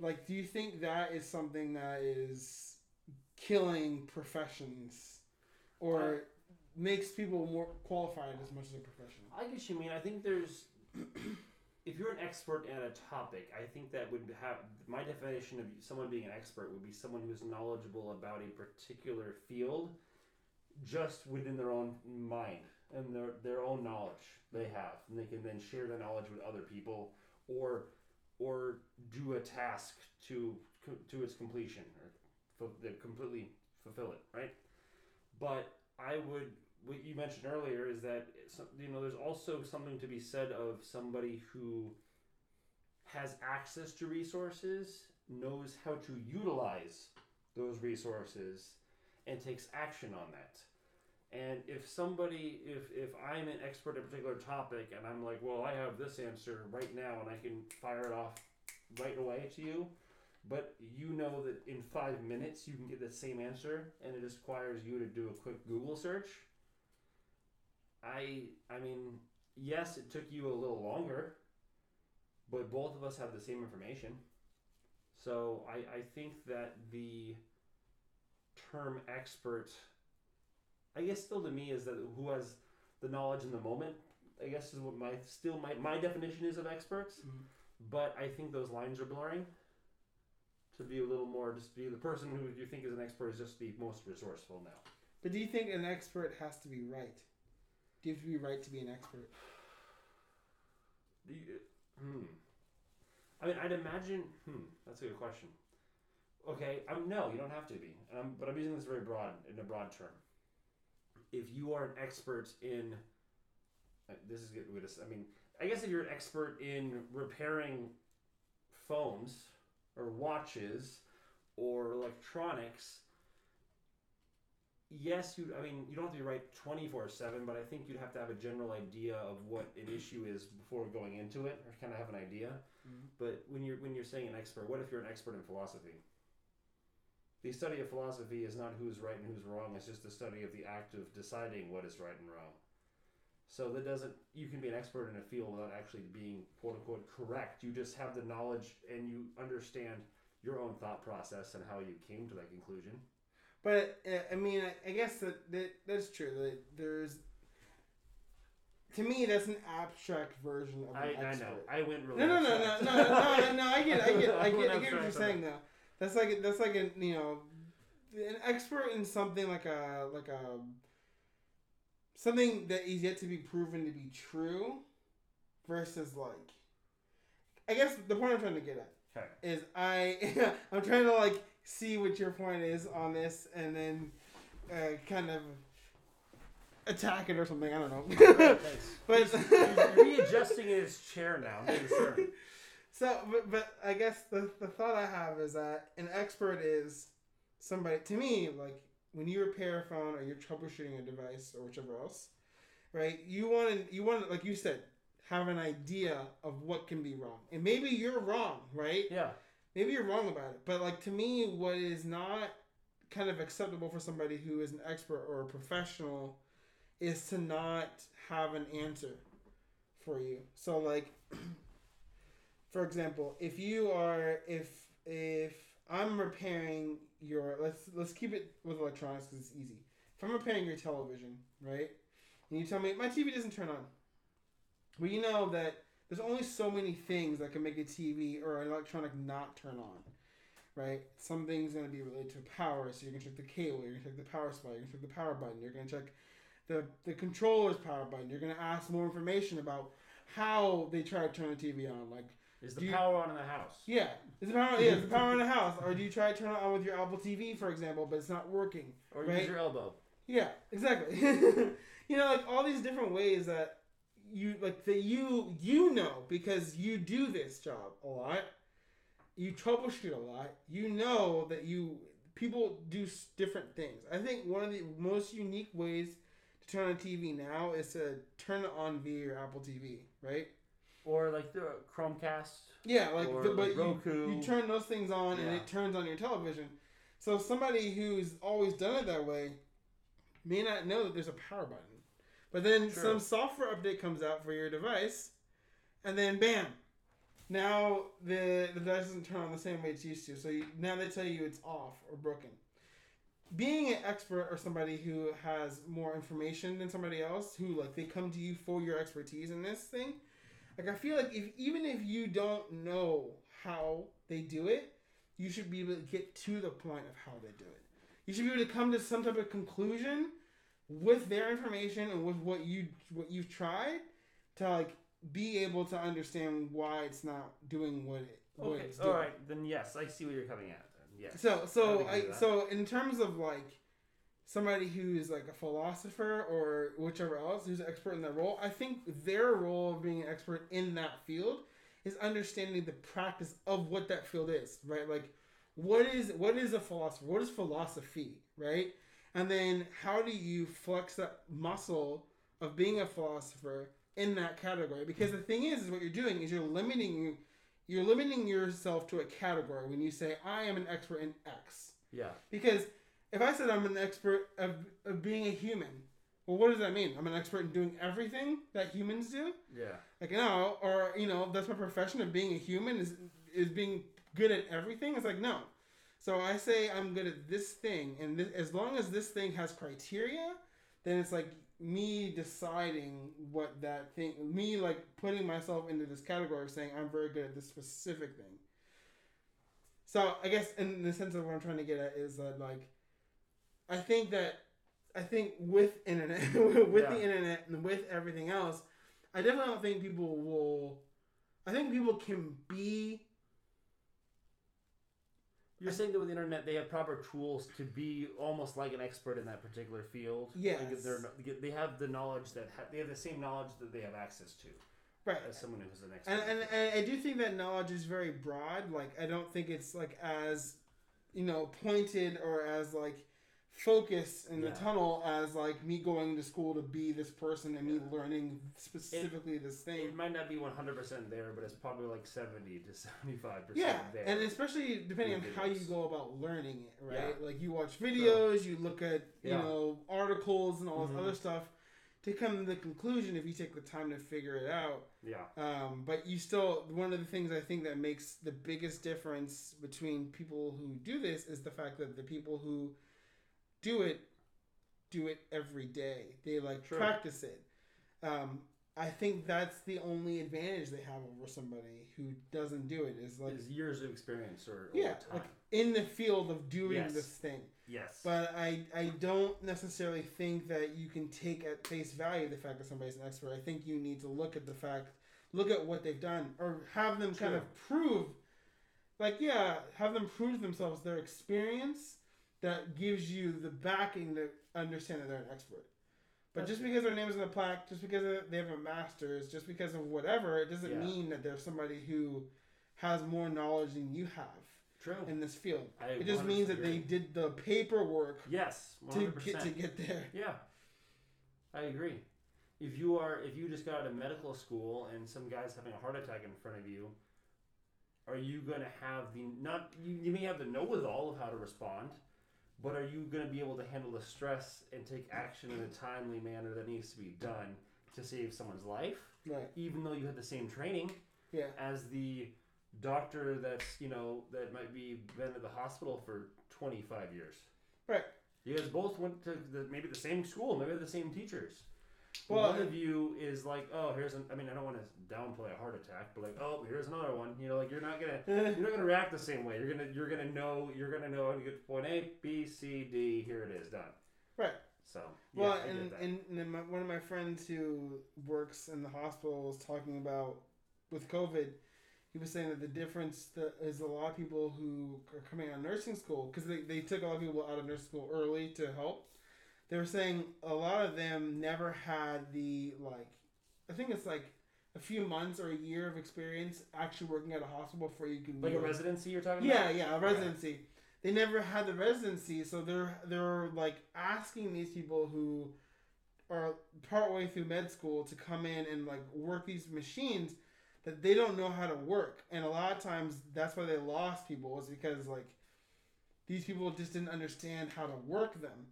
Like, do you think that is something that is killing professions or makes people more qualified as much as a profession? I guess you mean. I think there's. if you're an expert at a topic, I think that would have my definition of someone being an expert would be someone who is knowledgeable about a particular field, just within their own mind and their their own knowledge they have, and they can then share the knowledge with other people, or or do a task to to its completion or completely fulfill it, right? But I would what you mentioned earlier is that you know there's also something to be said of somebody who has access to resources, knows how to utilize those resources, and takes action on that. And if somebody, if if I'm an expert in a particular topic, and I'm like, well, I have this answer right now, and I can fire it off right away to you, but you know that in five minutes you can get the same answer, and it requires you to do a quick Google search. I I mean, yes, it took you a little longer, but both of us have the same information. So I, I think that the term expert, I guess still to me is that who has the knowledge in the moment. I guess is what my still my, my definition is of experts. Mhm. But I think those lines are blurring. To be a little more, just be the person who you think is an expert is just the most resourceful now. But do you think an expert has to be right? Do you have to be right to be an expert? Hmm. I mean, I'd imagine. Hmm. That's a good question. Okay. Um. No, you don't have to be. Um. But I'm using this very broad in a broad term. If you are an expert in, uh, this is good. I mean, I guess if you're an expert in repairing phones or watches or electronics, yes, you. I mean, you don't have to be right twenty four seven, but I think you'd have to have a general idea of what an issue is before going into it, or kind of have an idea. Mhm. But when you're when you're saying an expert, what if you're an expert in philosophy? The study of philosophy is not who's right and who's wrong. It's just the study of the act of deciding what is right and wrong. So that doesn't. You can be an expert in a field without actually being quote unquote correct. You just have the knowledge and you understand your own thought process and how you came to that conclusion. But uh, I mean, I, I guess that, that that's true. That there's to me that's an abstract version of I, an I expert. know. I went really. No, no, no, no, abstract. no, no, no, no. I get, I get, I I get, I get what you're saying though. That's like that's like a you know, an expert in something like a like a something that is yet to be proven to be true, versus like. I guess the point I'm trying to get at Okay. is I I'm trying to like see what your point is on this and then uh, kind of attack it or something. I don't know. But He's, he's readjusting his chair now. So, but, but I guess the the thought I have is that an expert is somebody to me like when you repair a phone or you're troubleshooting a device or whichever else, right? You want to you want to like you said have an idea of what can be wrong and maybe you're wrong, right? Yeah. maybe you're wrong about it, but like to me, what is not kind of acceptable for somebody who is an expert or a professional is to not have an answer for you. So like for example, if you are if if I'm repairing your let's let's keep it with electronics because it's easy. If I'm repairing your television, right, and you tell me my TV doesn't turn on, well, you know that there's only so many things that can make a TV or an electronic not turn on, right? Something's going to be related to power, so you're going to check the cable, you're going to check the power supply, you're going to check the power button, you're going to check the, the controller's power button, you're going to ask more information about how they try to turn the TV on. Like, Is Do the you- power on in the house? yeah, is the power, yeah, is the power in the house? Or do you try to turn it on with your Apple TV, for example, but it's not working? Or Right. use your elbow? Yeah, exactly. you know, like all these different ways that you like that you you know because you do this job a lot. You troubleshoot a lot. You know that you people do different things. I think one of the most unique ways to turn on a TV now is to turn it on via your Apple TV, right? Or like the Chromecast? Yeah, like Or the, but you, Roku. you turn those things on and it turns on your television. So somebody who's always done it that way may not know that there's a power button. But then some software update comes out for your device, and then bam, now the the device doesn't turn on the same way it's used to. So you, now they tell you it's off or broken. Being an expert or somebody who has more information than somebody else, who like they come to you for your expertise in this thing, like I feel like if even if you don't know how they do it, you should be able to get to the point of how they do it. You should be able to come to some type of conclusion with their information and with what you what you've tried to like be able to understand why it's not doing what it what Okay. it's doing. right. Then yes, I see where you're coming at. Then yes. So so agree I, so in terms of like somebody who's like a philosopher or whichever else who's an expert in that role, I think their role of being an expert in that field is understanding the practice of what that field is, right? Like what is what is a philosopher? What is philosophy, right? And then how do you flex that muscle of being a philosopher in that category? Because the thing is, is what you're doing is you're limiting you you're limiting yourself to a category when you say I am an expert in X. Yeah. Because if I said I'm an expert of, of being a human, well, what does that mean? I'm an expert in doing everything that humans do. Yeah. Like no, or you know, that's my profession of being a human is is being good at everything. It's like no. So I say I'm good at this thing, and this, as long as this thing has criteria, then it's like me deciding what that thing, me like putting myself into this category of saying I'm very good at this specific thing. So I guess in the sense of what I'm trying to get at is that like, I think that, I think with internet, with Yeah. the internet and with everything else, I definitely don't think people will. I think people can be You're saying that with the internet, they have proper tools to be almost like an expert in that particular field. Yeah, Like they have the knowledge that ha- they have the same knowledge that they have access to right. as someone who's an expert. And, and, and I do think that knowledge is very broad. Like I don't think it's like as you know pointed or as like focus in the tunnel as like me going to school to be this person and me learning specifically this thing. It might not be 100% there, but it's probably like 70 to 75% Yeah, there. and especially depending on With how you go about learning it, right? Yeah. Like you watch videos, you look at you know articles and all this Mhm. other stuff to come to the conclusion if you take the time to figure it out. yeah. Um, but you still one of the things I think that makes the biggest difference between people who do this is the fact that the people who do it do it every day. They like True. practice it. Um, I think that's the only advantage they have over somebody who doesn't do it is like Is years of experience or, or yeah, time. like in the field of doing Yes. this thing. yes. But I, I don't necessarily think that you can take at face value the fact that somebody's an expert. I think you need to look at the fact, look at what they've done, or have them kind of prove, like, yeah, have them prove themselves their experience that gives you the backing to understand that they're an expert. But That's- just because their name is in the plaque, just because they have a master's, just because of whatever, it doesn't Yeah. mean that they're somebody who has more knowledge than you have True. in this field. I It just means that they did the paperwork Yes, to 100%. get to get there. Yeah, I agree. If you are, if you just got out of medical school and some guy's having a heart attack in front of you, are you going to have the not? You, you may have the know-with-all of how to respond, but are you going to be able to handle the stress and take action in a timely manner that needs to be done to save someone's life, Right. even though you had the same training Yeah. as the doctor that's you know that might be been at the hospital for 25 years Right. you guys both went to the, maybe the same school maybe the same teachers Well, one of you is like oh here's an i mean i don't want to downplay a heart attack but like oh here's another one you know like you're not gonna you're not gonna react the same way you're gonna you're gonna know you're gonna know how to get to point a b c d here it is done Right. so yeah, well, and, and, and then my, one of my friends who works in the hospital was talking about with COVID. He was saying that the difference that is a lot of people who are coming out of nursing school because they, they took a lot of people out of nursing school early to help. They were saying a lot of them never had the like, I think it's like a few months or a year of experience actually working at a hospital before you can like a residency you're talking Yeah, about yeah, a residency. They never had the residency, so they're they're like asking these people who are partway through med school to come in and like work these machines that they don't know how to work. And a lot of times that's why they lost people was because like these people just didn't understand how to work them.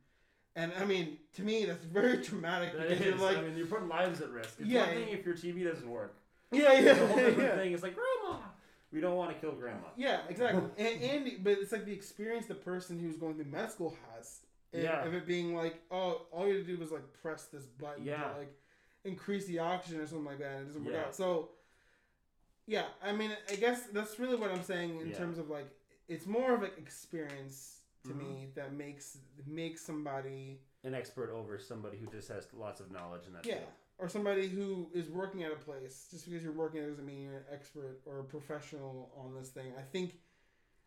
And I mean, to me that's very traumatic That because is, you're like I mean, you're putting lives at risk. It's Yeah, one thing yeah. if your TV doesn't work. Yeah, It's a whole yeah, yeah. thing. It's like grandma. We don't want to kill grandma. Yeah, exactly. and, and but it's like the experience the person who's going through med school has. And Yeah. Of it being like, oh, all you had to do was like press this button Yeah. to like increase the oxygen or something like that, and it doesn't work Yeah. out. So, yeah, I mean, I guess that's really what I'm saying in Yeah. terms of like, it's more of an experience to Mhm. me that makes makes somebody An expert over somebody who just has lots of knowledge in that yeah. field. Or somebody who is working at a place. Just because you're working doesn't mean you're an expert or a professional on this thing. I think,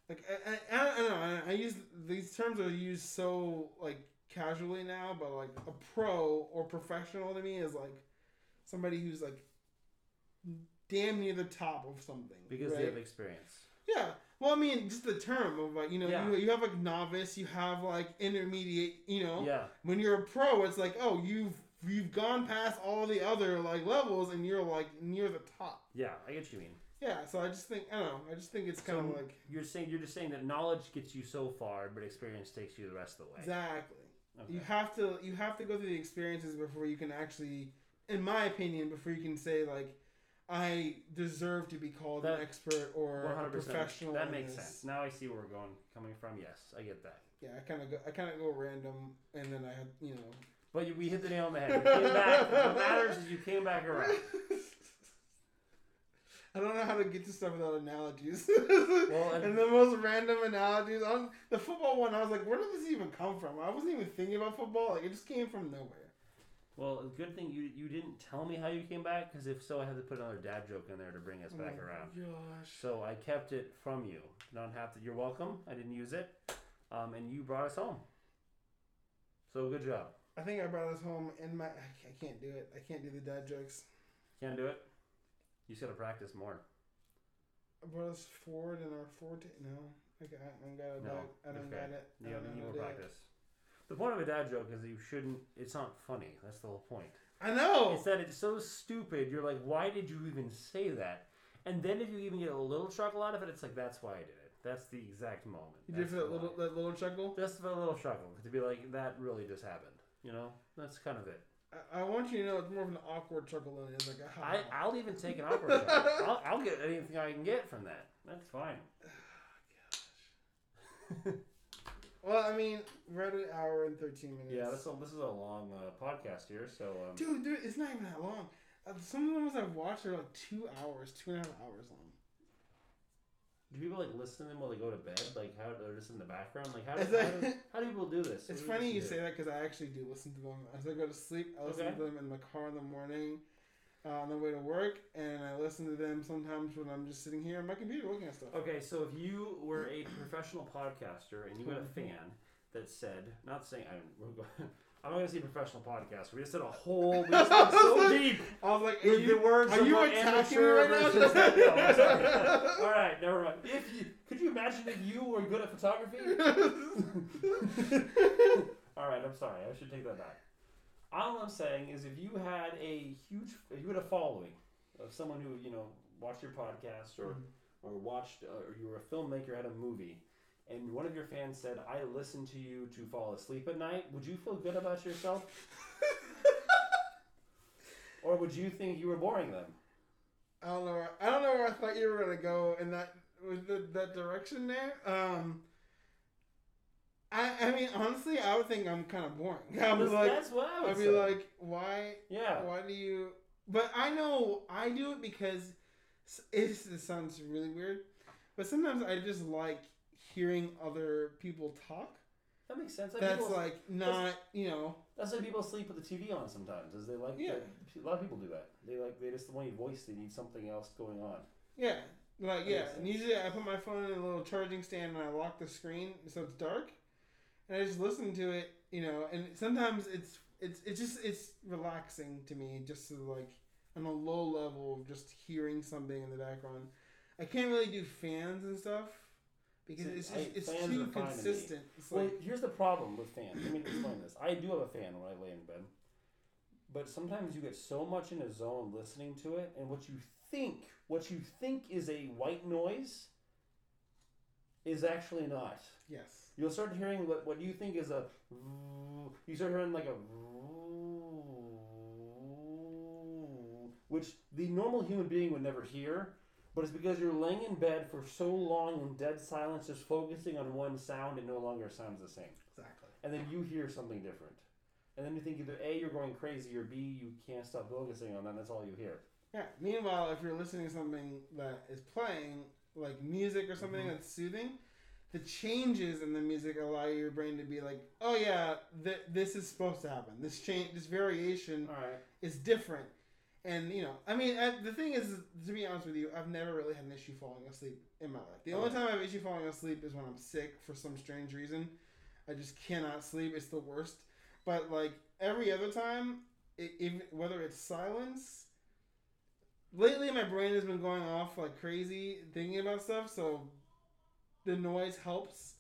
like, I, I, I don't know. I, I use these terms are used so like casually now, but like a pro or professional to me is like somebody who's like damn near the top of something Because right? they have experience. Yeah. Well, I mean, just the term of like you know Yeah. you, you have like novice, you have like intermediate, you know Yeah. when you're a pro, it's like, oh, you've you've gone past all the other like levels, and you're like near the top. Yeah, I get what you mean. Yeah, so I just think I don't know. I just think it's kind of like You're saying you're just saying that knowledge gets you so far, but experience takes you the rest of the way. exactly. Okay. You have to you have to go through the experiences before you can actually, in my opinion, before you can say like, I deserve to be called That- an expert or a 100%. professional. That makes sense. Now I see where we're going, coming from. Yes, I get that. Yeah, I kind of go. I kind of go random, and then I had you know. But you, we hit the nail on the head. Back. what matters is you came back around. I don't know how to get to stuff without analogies. Well, and- and, the most random analogies on the football one, I was like, where did this even come from? I wasn't even thinking about football. Like it just came from nowhere. Well, a good thing you you didn't tell me how you came back, because if so, I had to put another dad joke in there to bring us back Oh, around. Gosh. So I kept it from you. Don't have to. You're welcome. I didn't use it, um, and you brought us home. So good job. I think I brought us home in my. I can't- do it. I can't do the dad jokes. Can't do it. You just gotta practice more. I brought us forward in our forte. No, I got. I don't got it. No, I you're don't fair. got it. I You don't gotta need more do it. The point of a dad joke is that you shouldn't. It's not funny. That's the whole point. I know. It's that it's so stupid. You're like, why did you even say that? And then if you even get a little chuckle out of it, it's like that's why I did it. That's the exact moment. You did That's for that why. little that little chuckle. Just for a little chuckle to be like that really just happened. You know, that's kind of it. I, I want you to know it's more of an awkward chuckle than it is like a. I I'll even take an awkward chuckle. I'll, I'll get anything I can get from that. That's fine. Oh, well, I mean, we're at an hour and thirteen minutes. Yeah, this is a, this is a long uh, podcast here, so um, Dude, dude, it's not even that long. Uh, some of the ones I've watched are like two hours, two and a half hours long. do people like listen to them while they go to bed? Like how they're just in the background? Like how, It's how, do, how do people do this? It's do funny you say that because I actually do listen to them as I go to sleep. I listen Okay. to them in my car in the morning, uh, on the way to work, and I listen to them sometimes when I'm just sitting here on my computer looking at stuff. Okay, so if you were a professional podcaster and you had a fan that said, not saying I'm, we're I'm not gonna say professional podcaster. We just said a whole. We just went so deep I was like, you, the words. are you attacking me right now? No. All right, never mind. If you could you imagine if you were good at photography? All right, I'm sorry. I should take that back. All I'm saying is, if you had a huge, if you had a following of someone who you know watched your podcast or or watched, uh, or you were a filmmaker had a movie, and one of your fans said, "I listened to you to fall asleep at night," would you feel good about yourself, or would you think you were boring them? I don't know. I don't know where I thought you were gonna go in that with the, that direction there. Um, I I mean honestly, I would think I'm kind of boring. I was like, That's what I would I'd be say. like, why yeah. why do you? But I know I do it because it's, it sounds really weird, but sometimes I just like hearing other people talk. That makes sense. Like That's people- like not you know. That's why people sleep with the TV on sometimes. Is they like Yeah. a lot of people do that. They like they just want your voice. They need something else going on. Yeah, like yeah. And usually I put my phone in a little charging stand and I lock the screen so it's dark, and I just listen to it. You know, and sometimes it's it's it's just it's relaxing to me just to like on a low level of just hearing something in the background. I can't really do fans and stuff because it's I- it's too fine to consistent. It's Well, like here's the problem with fans. Let me explain this. I do have a fan when I lay in bed, but sometimes you get so much in a zone listening to it, and what you think, what you think is a white noise, is actually not. yes, You'll start hearing what, what you think is a. You start hearing like a. Which the normal human being would never hear, but it's because you're laying in bed for so long in dead silence, just focusing on one sound, it no longer sounds the same. exactly. And then you hear something different. And then you think either A, you're going crazy, or B, you can't stop focusing on that, that's all you hear. Yeah. Meanwhile, if you're listening to something that is playing, like music or something Mhm. that's soothing, the changes in the music allow your brain to be like, "Oh yeah, th- this is supposed to happen. This change, this variation Alright. is different." And you know, I mean, I, the thing is, to be honest with you, I've never really had an issue falling asleep in my life. The only time I have an issue falling asleep is when I'm sick for some strange reason. I just cannot sleep. It's the worst. But like every other time, i even whether it's silence. Lately, my brain has been going off like crazy thinking about stuff, so the noise helps.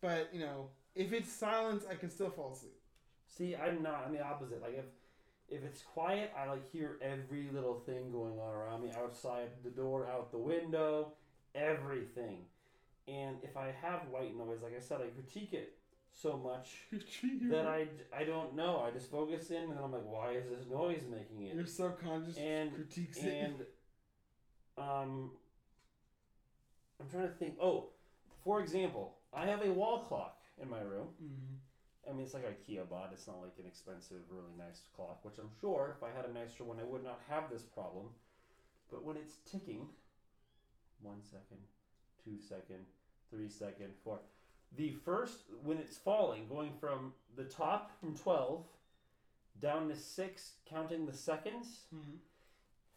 But you know, if it's silence, I can still fall asleep. See, I'm not. I'm the opposite. Like if if it's quiet, I like hear every little thing going on around me, outside the door, out the window, everything. And if I have white noise, like I said, I critique it so much that I, I don't know. I just focus in, and I'm like, why is this noise making it? your subconscious And- critiques it. And um, I'm trying to think. Oh, for example, I have a wall clock in my room. Mhm. I mean, it's like IKEA bought. It's not like an expensive, really nice clock, which I'm sure if I had a nicer one, I would not have this problem. But when it's ticking, one second, two second, three second, four. The first, when it's falling, going from the top from 12 down to six, counting the seconds, Mhm.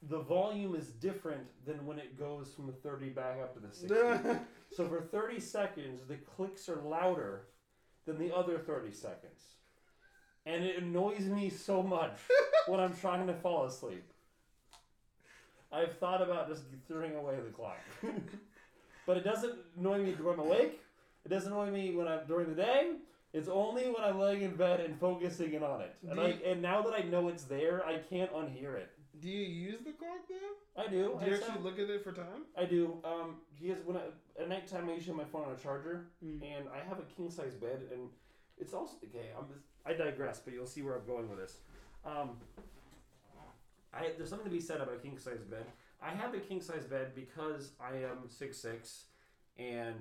The volume is different than when it goes from the 30 back up to the 60. So for 30 seconds, the clicks are louder than the other 30 seconds. And it annoys me so much when I'm trying to fall asleep. I've thought about just throwing away the clock. but it doesn't annoy me when I'm awake. It doesn't annoy me when I'm during the day. It's only when I'm laying in bed and focusing in on it. And, I, and now that I know it's there, I can't unhear it. Do you use the clock though? I do. Do you I actually look at it for time? I do. Um, he has when I, at nighttime I usually have my phone on a charger, Mm. and I have a king size bed, and it's also okay. I'm just, I digress, but you'll see where I'm going with this. Um, I there's something to be said about a king size bed. I have a king size bed because I am six six, and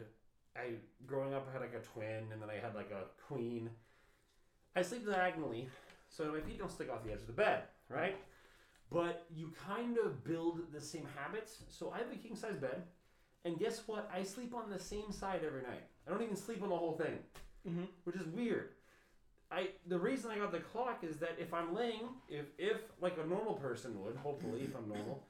I growing up I had like a twin, and then I had like a queen. I sleep diagonally, so my feet don't stick off the edge of the bed, right? But you kind of build the same habits. So I have a king size bed, and guess what? I sleep on the same side every night. I don't even sleep on the whole thing, Mm-hmm. which is weird. I the reason I got the clock is that if I'm laying, if if like a normal person would, hopefully if I'm normal,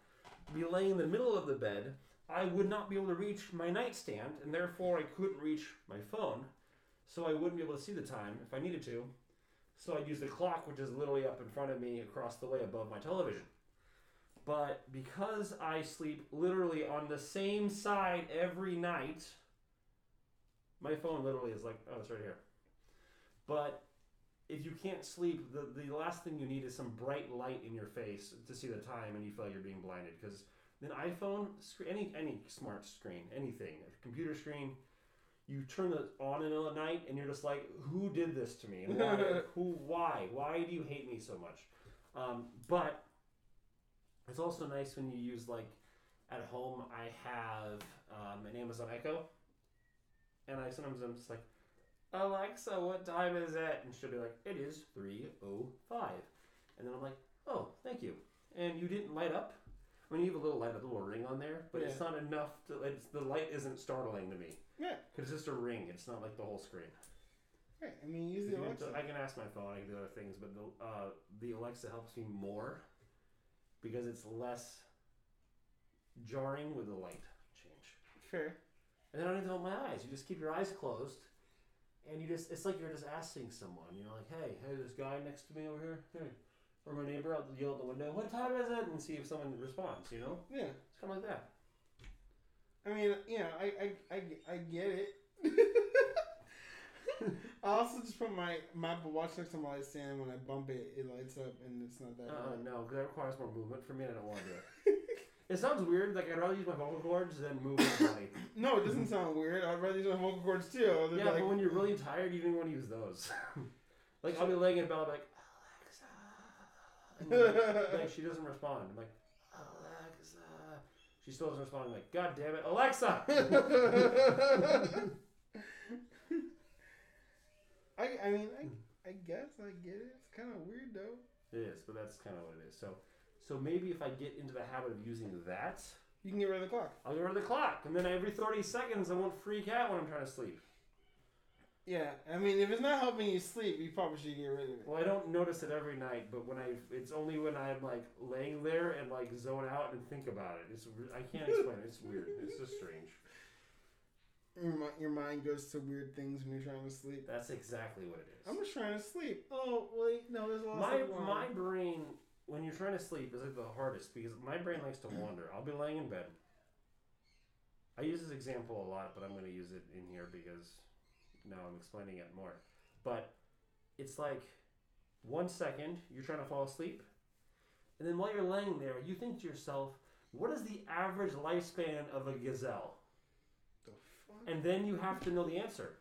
be laying in the middle of the bed, I would not be able to reach my nightstand, and therefore I couldn't reach my phone, so I wouldn't be able to see the time if I needed to. So I'd use the clock, which is literally up in front of me across the way above my television. But because I sleep literally on the same side every night, my phone literally is like, oh, it's right here. But if you can't sleep, the, the last thing you need is some bright light in your face to see the time and you feel like you're being blinded. Because an iPhone, any, any smart screen, anything, a computer screen, you turn it on in the middle of the night and you're just like, who did this to me? Why? who? Why? Why do you hate me so much? Um, but it's also nice when you use like at home. I have um, an Amazon Echo, and I sometimes I'm just like, Alexa, what time is it? And she'll be like, it is three oh five, and then I'm like, oh, thank you. And you didn't light up. I mean, you have a little light, a little ring on there, but it's not enough to. It's, the light isn't startling to me. Yeah. Because it's just a ring. It's not like the whole screen. Right. I mean, use You the can- Alexa. I can ask my phone. I can do other things, but the uh, the Alexa helps me more because it's less jarring with the light change. Fair. And then I don't even open my eyes. You just keep your eyes closed, and you just it's like you're just asking someone. You're like, hey, hey, this guy next to me over here, hey, or my neighbor out yell out the window, what time is it? And see if someone responds. You know, Yeah. it's kind of like that. I mean, you know, I I, I, I get it. I also just put my my Apple Watch next to my light stand. When I bump it, it lights up, and it's not that. Uh, no, because that requires more movement for me, and I don't want to do it. it sounds weird. Like I'd rather use my vocal cords than move my body. No, it doesn't sound weird. I'd rather use my vocal cords too. Yeah, like, but when you're really tired, you don't want to use those. like I'll be laying in bed, be like Alexa, and like, like, she doesn't respond. I'm like she still doesn't respond. I'm like God damn it, Alexa. I I mean I hmm. I guess I get it. It's kind of weird though. it is, but that's kind of what it is. So, so maybe if I get into the habit of using that, You can get rid of the clock. I'll get rid of the clock, and then every 30 seconds I won't freak out when I'm trying to sleep. Yeah, I mean if it's not helping you sleep, you probably should get rid of it. Well, I don't notice it every night, but when I, it's only when I'm like laying there and like zone out and think about it. It's re- I can't explain it. It's weird. It's just strange. Your, your mind goes to weird things when you're trying to sleep. That's exactly what it is. I'm just trying to sleep. Oh wait, no, there's a lot. my of my brain when you're trying to sleep is like the hardest because my brain likes to wander. I'll be laying in bed. I use this example a lot, but I'm going to use it in here because now I'm explaining it more. But it's like one second you're trying to fall asleep, and then while you're laying there, you think to yourself, "What is the average lifespan of a gazelle?" The fuck? And then you have to know the answer.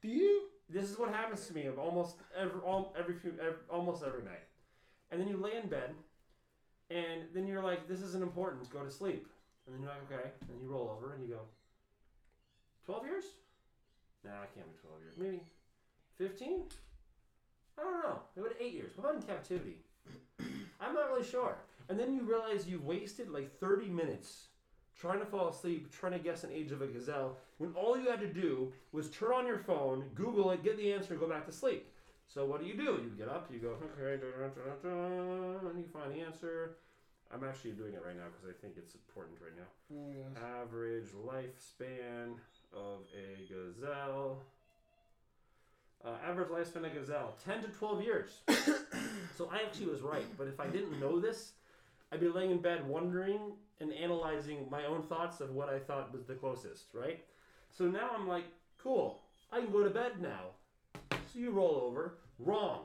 Do you? This is what happens to me of almost every all, every few ev almost every night, and then you lay in bed, and then you're like, "This isn't important. Go to sleep." And then you're like, "Okay." And you roll over and you go, 12 years? Nah, it can't be 12 years. Maybe 15? I don't know. Would eight years. What about in captivity? I'm not really sure. And then you realize you wasted like 30 minutes trying to fall asleep, trying to guess an age of a gazelle, when all you had to do was turn on your phone, Google it, get the answer, and go back to sleep. So what do you do? You get up, you go, okay, da, da, da, and you find the answer. I'm actually doing it right now because I think it's important right now. Oh gosh. Average lifespan of a gazelle. Uh, average lifespan of a gazelle, 10 to 12 years. so I actually was right. But if I didn't know this, I'd be laying in bed wondering and analyzing my own thoughts of what I thought was the closest, right? So now I'm like, cool, I can go to bed now. So you roll over. Wrong.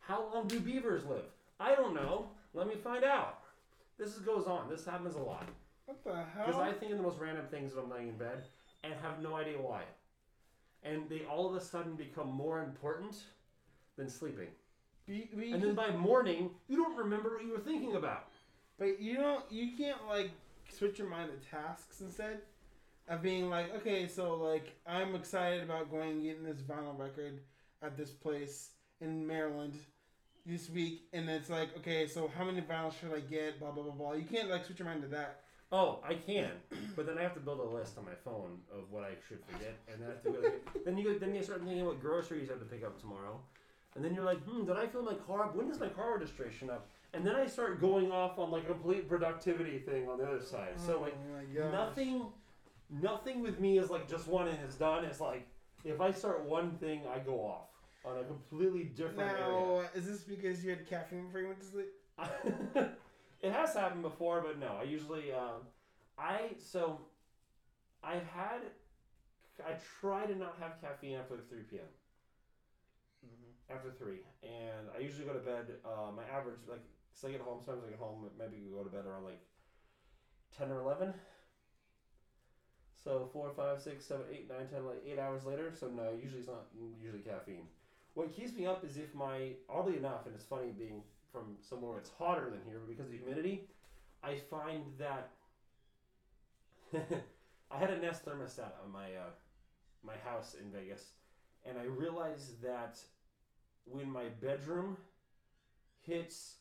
How long do beavers live? I don't know. Let me find out. This is, goes on. This happens a lot. What the hell? Because? I think of the most random things when I'm laying in bed and have no idea why. And they all of a sudden become more important than sleeping. Be- be- And then by morning, you don't remember what you were thinking about. But you don't. You can't like switch your mind to tasks instead of being like, okay, so like I'm excited about going and getting this vinyl record at this place in Maryland this week, and it's like, okay, so how many vinyls should I get? Blah blah blah blah. You can't like switch your mind to that. Oh, I can, but then I have to build a list on my phone of what I should forget, and then I have to go. Get, then you go, then you start thinking what groceries I have to pick up tomorrow, and then you're like, hmm, did I fill my car? up? When does my car registration up? And then I start going off on like a complete productivity thing on the other side. So like oh nothing, nothing with me is like just one and it's done. It's like if I start one thing, I go off on a completely different area. Now, is this because you had caffeine before you went to sleep? it has happened before, but no. I usually, um, I so, I've had, I try to not have caffeine after three p.m. After three, and I usually go to bed. Uh, my average, like, so I get home. Sometimes I get home. Maybe go to bed around like ten or eleven. So four, five, six, seven, eight, nine, ten, like eight hours later. So no, usually it's not usually caffeine. What keeps me up is if my oddly enough, and it's funny being from somewhere where it's hotter than here, because of the humidity, I find that I had a Nest thermostat on my uh, my house in Vegas, and I realized that when my bedroom hits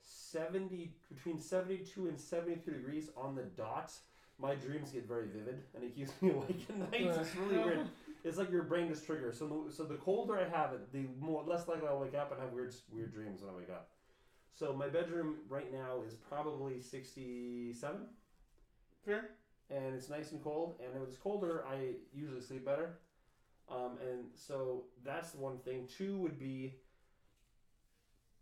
seventy between seventy two and seventy three degrees on the dot, my dreams get very vivid, and it keeps me awake at night. It's really weird. It's like your brain just triggers. So the, so the colder I have it, the more less likely I'll wake up and have weird weird dreams when I wake up. So my bedroom right now is probably sixty seven, Fair. and it's nice and cold. And when it's colder, I usually sleep better. Um, and so that's one thing. Two would be.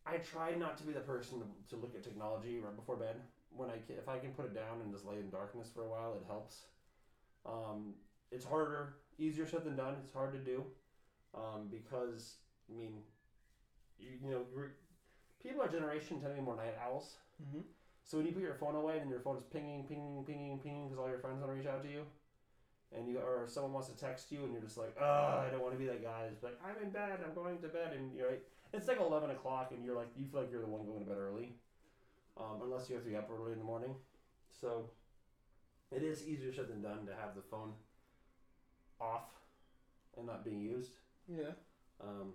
I try not to be the person to, to look at technology right before bed. When I can, if I can put it down and just lay in darkness for a while, it helps. Um, it's harder, easier said than done. It's hard to do um, because I mean, you, you know, people our generation tend to be more night owls. Mm-hmm. So when you put your phone away and your phone is pinging, pinging, pinging, pinging because all your friends want to reach out to you, and you or someone wants to text you and you're just like, oh, I don't want to be that guy. It's like I'm in bed, I'm going to bed, and you're like, it's like eleven o'clock and you're like, you feel like you're the one going to bed early, um, unless you have to be up early in the morning. So it is easier said than done to have the phone off and not being used. Yeah. Um,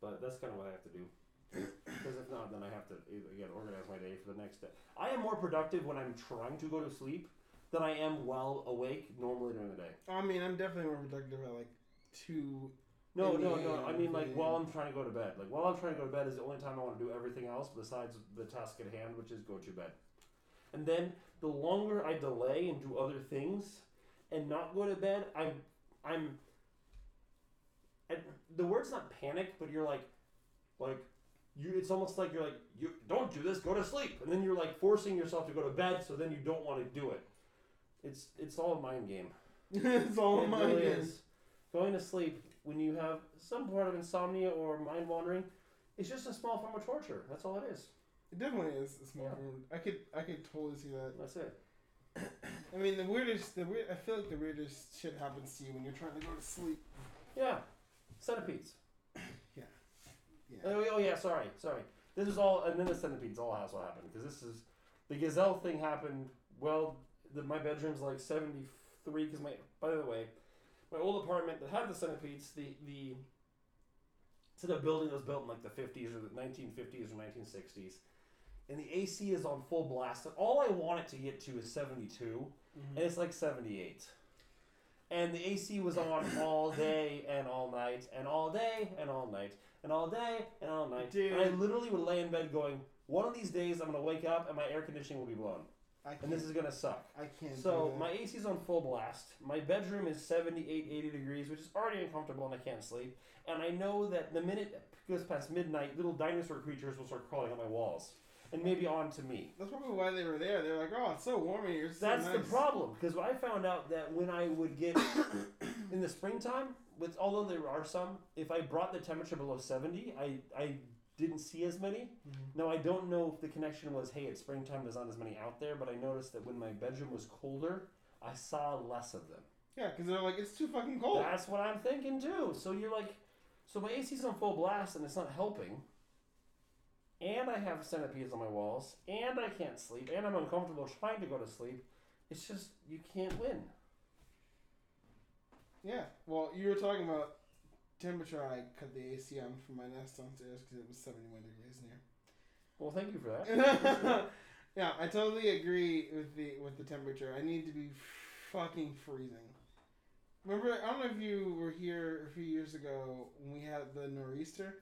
but that's kind of what I have to do. Because if not, then I have to again organize my day for the next day. I am more productive when I'm trying to go to sleep than I am while awake normally during the day. I mean, I'm definitely more productive at like two. No, no, no. I mean, like while I'm trying to go to bed. Like while I'm trying to go to bed is the only time I want to do everything else besides the task at hand, which is go to bed. And then the longer I delay and do other things and not go to bed, I'm, I'm. And the word's not panic, but you're like, like, you. It's almost like you're like, you don't do this, go to sleep, and then you're like forcing yourself to go to bed, so then you don't want to do it. It's it's all a mind game. it's all It my really game. is. Going to sleep when you have some part of insomnia or mind wandering, it's just a small form of torture. That's all it is. It definitely is a small Yeah. room. I could I could totally see that. That's it. I mean, the weirdest, the weird. I feel like the weirdest shit happens to you when you're trying to go to sleep. Yeah. Centipedes. Yeah. Oh, oh yeah, sorry, sorry. This is all, and then the centipedes all has what happened because this is the gazelle thing happened. Well, the, my bedroom's like seventy three because my. By the way, my old apartment that had the centipedes, the the. In a building that was built in like the fifties or the nineteen fifties or nineteen sixties, and the AC is on full blast. And all I want it to get to is seventy two, Mm-hmm. and it's like 78. And the AC was on all day and all night and all day and all night and all day and all night. Dude. And I literally would lay in bed going, one of these days I'm going to wake up and my air conditioning will be blown. And this is going to suck. I can't. So my AC is on full blast. My bedroom is 78, 80 degrees, which is already uncomfortable and I can't sleep. And I know that the minute it goes past midnight, little dinosaur creatures will start crawling on my walls. And maybe on to me. That's probably why they were there. They're like, oh, it's so warm in here. It's so That's the problem because I found out that when I would get in the springtime, with although there are some, if I brought the temperature below seventy, I I didn't see as many. Mhm. Now I don't know if the connection was hey it's springtime there's not as many out there, but I noticed that when my bedroom was colder, I saw less of them. Yeah, because they're like, it's too fucking cold. That's what I'm thinking too. So you're like, so my AC's on full blast and it's not helping. And I have centipedes on my walls, and I can't sleep, and I'm uncomfortable trying to go to sleep. It's just you can't win. Yeah. Well, you were talking about temperature. I cut the AC on for my nest downstairs because it was 71 degrees in here. Well, thank you for that. yeah, I totally agree with the with the temperature. I need to be fucking freezing. Remember, I don't know if you were here a few years ago when we had the nor'easter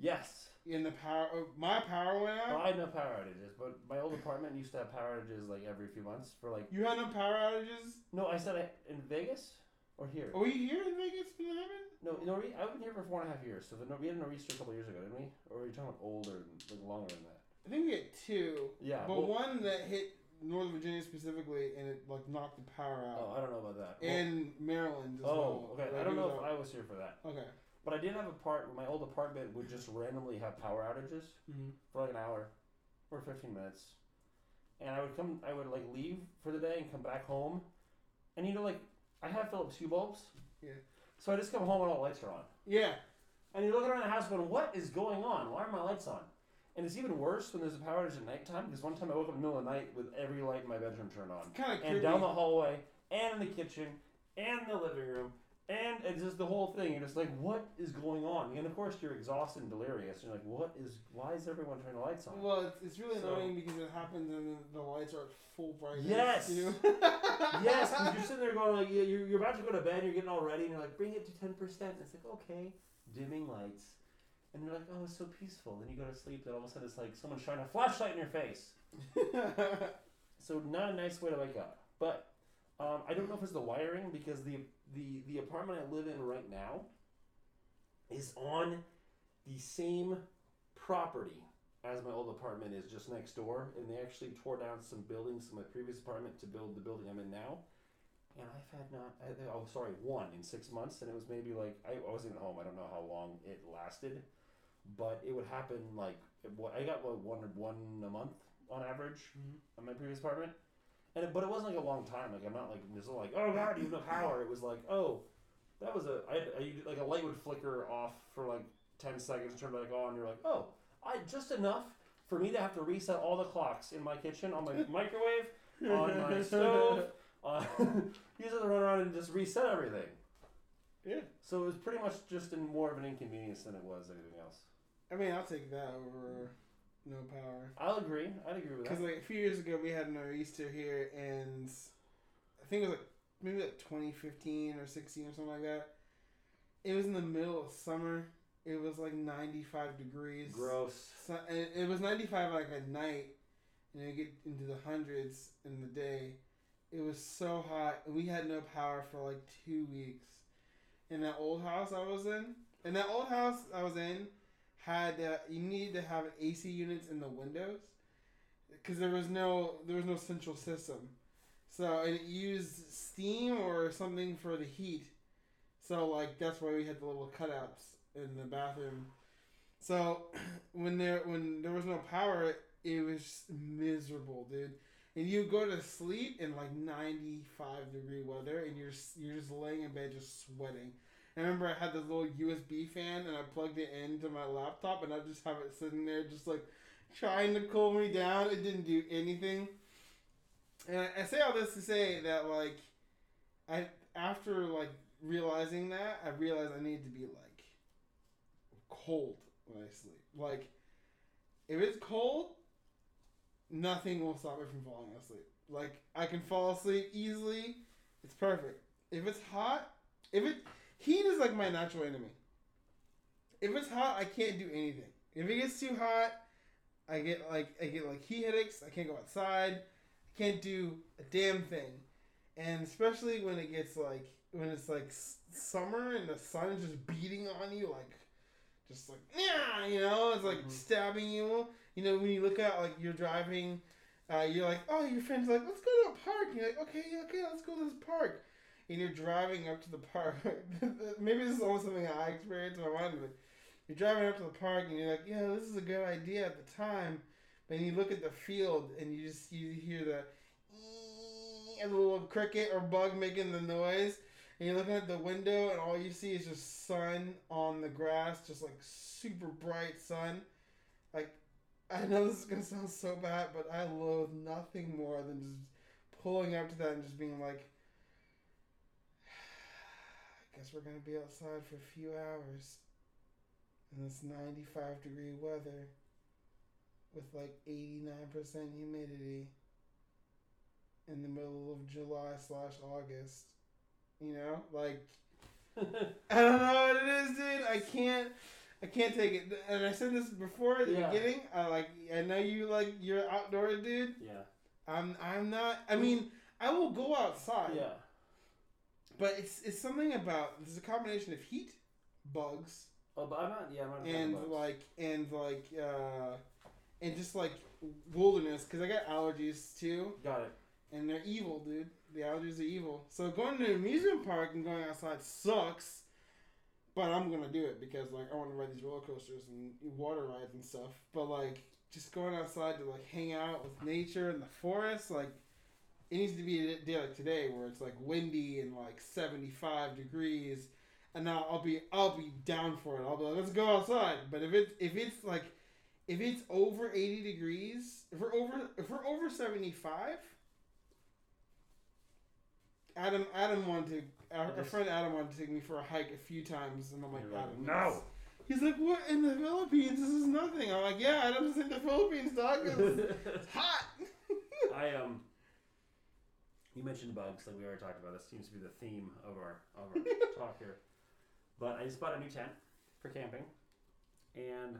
Yes. in the power. My power went Well, out. I had no power outages, but my old apartment used to have power outages like every few months for like. You had no power outages. No, I said I, in Vegas or here. Were you here in Vegas when it happened? No, no, I've been here for four and a half years. So the, we had a nor'easter a couple years ago, didn't we? Or were you talking about older, like longer than that? I think we had two, Yeah. but well- one that hit Northern Virginia specifically, and it like knocked the power out. Oh, I don't know about that. Well- Maryland as oh, well. okay. I don't know if. I was here for that. Okay. But I did have a part. Where my old apartment would just randomly have power outages Mm-hmm. for like an hour or fifteen minutes, and I would come. I would like leave for the day and come back home, and you know, like I have Philips Hue bulbs. Yeah. So I just come home and all the lights are on, Yeah. and you look around the house going, "What is going on? Why are my lights on?" And it's even worse when there's a power outage at nighttime because one time I woke up in the middle of the night with every light in my bedroom turned on, Kind of and creepy. down the hallway, and in the kitchen, and the living room, and it's just the whole thing. You're just like, what is going on? And of course, you're exhausted and delirious. You're like, what is? Why is everyone turning the lights on? Well, it's, it's really So- annoying because it happens and the lights are at full brightness. Yes. too. yes, because you're sitting there going like, you- you're, you're about to go to bed, you're getting all ready, and you're like, bring it to ten percent. It's like, okay, dimming lights, and you're like, oh, it's so peaceful. Then you go to sleep, and all of a sudden it's like someone's shining a flashlight in your face. So not a nice way to wake up. But um, I don't know if it's the wiring because the the the apartment I live in right now is on the same property as my old apartment is just next door, and they actually tore down some buildings in my previous apartment to build the building I'm in now. And I've had not, I, oh sorry, one in six months, and it was maybe like I, I wasn't home. I don't know how long it lasted, but it would happen like I got what, one one a month on average mm-hmm. on my previous apartment. And it, but it wasn't like a long time. Like I'm not like it's not like oh god you have no power. It was like oh that was a I, I like a light would flicker off for like ten seconds, and turn back on. You're like oh I just enough for me to have to reset all the clocks in my kitchen on my microwave on my stove. Uh, you just have to run around and just reset everything. Yeah. So it was pretty much just in more of an inconvenience than it was anything else. I mean, I'll take that over no power. I'll agree. I'd agree with that. Because like a few years ago, we had nor'easter here, and I think it was like maybe like 2015 or 16 or something like that. It was in the middle of summer. It was like 95 degrees. Gross. So, and it was 95 like at night, and it get into the hundreds in the day. It was so hot, and we had no power for like two weeks. In that old house I was in, in that old house I was in had uh, you needed to have AC units in the windows because there was no there was no central system, so and it used steam or something for the heat. So like that's why we had the little cutouts in the bathroom. So when there when there was no power, it was miserable, dude. And you go to sleep in like ninety five degree weather, and you're you're just laying in bed just sweating. I remember I had this little USB fan, and I plugged it into my laptop, and I just have it sitting there, just like trying to cool me down. It didn't do anything. And I, I say all this to say that like, I after like realizing that, I realized I need to be like cold when I sleep. Like, if it's cold, nothing will stop me from falling asleep. Like, I can fall asleep easily. It's perfect. If it's hot, if it heat is like my natural enemy. If it's hot, I can't do anything. If it gets too hot, I get like I get like heat headaches. I can't go outside. I can't do a damn thing. And especially when it gets like when it's like s- summer and the sun is just beating on you like just like yeah, you know, it's like Mhm. stabbing you. You know, when you look out, like you're driving, uh, you're like, oh, your friend's like, let's go to a park. And you're like, okay, okay, let's go to this park. And you're driving up to the park. Maybe this is almost something I experienced in my mind, but you're driving up to the park and you're like, yeah, this is a good idea at the time. But you look at the field and you just you hear the a little cricket or bug making the noise. And you're looking at the window and all you see is just sun on the grass, just like super bright sun. Like I know this is gonna sound so bad, but I loathe nothing more than just pulling up to that and just being like, guess we're gonna be outside for a few hours in this 95 degree weather with like 89% humidity in the middle of July slash August. You know, like I don't know what it is, dude. I can't. I can't take it. And I said this before at the Yeah. beginning. I like. I know you like. You're an outdoor dude. Yeah. I'm. I'm not. I mean, I will go outside. Yeah. But it's it's something about. There's a combination of heat, bugs, Oh, but I'm not. Yeah, I'm not. and bugs. like and like uh, and just like wilderness because I got allergies too. Got it. and they're evil, dude. The allergies are evil. So going to an amusement park and going outside sucks, but I'm gonna do it because like I want to ride these roller coasters and water rides and stuff. But like just going outside to like hang out with nature and the forest, like it needs to be a day like today where it's like windy and like 75 degrees. And now I'll be I'll be down for it. I'll be like, let's go outside. But if it if it's like if it's over 80 degrees, if we're over if we're over 75, Adam Adam wanted to our, our friend Adam wanted to take me for a hike a few times and I'm like, Adam, no. He's like, what in the Philippines? This is nothing. I'm like, yeah, Adam's in the Philippines, dog. It's it's hot. I um. You mentioned bugs, like we already talked about. This seems to be the theme of our of our talk here. But I just bought a new tent for camping, and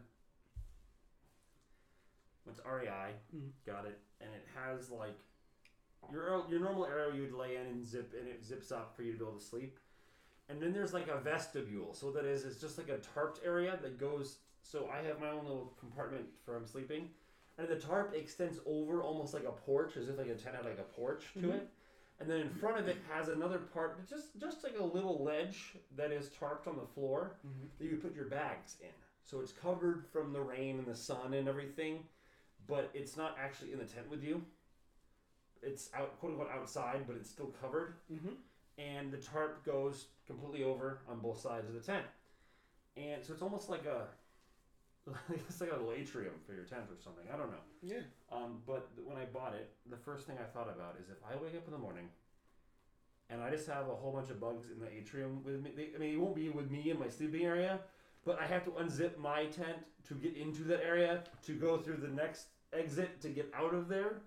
it's REI. Mm. Got it, and it has like your your normal area you'd lay in and zip, and it zips up for you to be able to sleep. And then there's like a vestibule. So that is, it's just like a tarped area that goes. So I have my own little compartment for I'm sleeping, and the tarp extends over almost like a porch, as if like a tent had like a porch to Mhm. it. And then in front of it has another part, but just just like a little ledge that is tarped on the floor that you put your bags in. So it's covered from the rain and the sun and everything, but it's not actually in the tent with you. It's out quote unquote outside, but it's still covered Mm-hmm. and the tarp goes completely over on both sides of the tent. And so it's almost like a it's like a little atrium for your tent or something. I don't know. Yeah. Um, but when I bought it, the first thing I thought about is if I wake up in the morning and I just have a whole bunch of bugs in the atrium with me. They, I mean, it won't be with me in my sleeping area, but I have to unzip my tent to get into that area to go through the next exit to get out of there.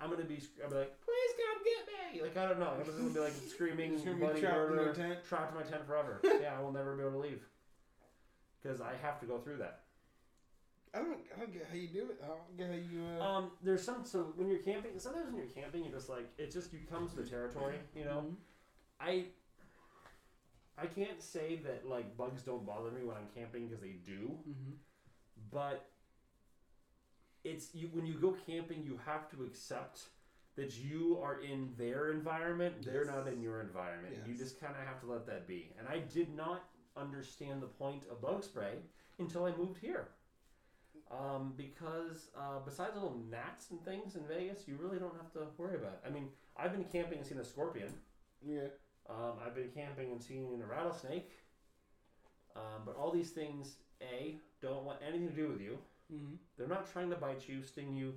I'm gonna be, I'm be like, please come get me! Like I don't know. I'm just gonna be like screaming, gonna be bloody trapped in murder, tent. trapped in my tent forever. yeah, I will never be able to leave because I have to go through that. I don't. I don't get how you do it. I don't get how you. Uh, Um, there's some so when you're camping. Sometimes when you're camping, you're just like it just you come to the territory. You know, mhm. I I can't say that like bugs don't bother me when I'm camping because they do, Mhm. but it's you when you go camping, you have to accept that you are in their environment. They're not in your environment. You just kind of have to let that be. And I did not understand the point of bug spray until I moved here. Um, because uh, besides little gnats and things in Vegas, you really don't have to worry about it. I mean, I've been camping and seen a scorpion. Yeah. Um, I've been camping and seen a rattlesnake. Um, but all these things, A, don't want anything to do with you. Mm-hmm. They're not trying to bite you, sting you.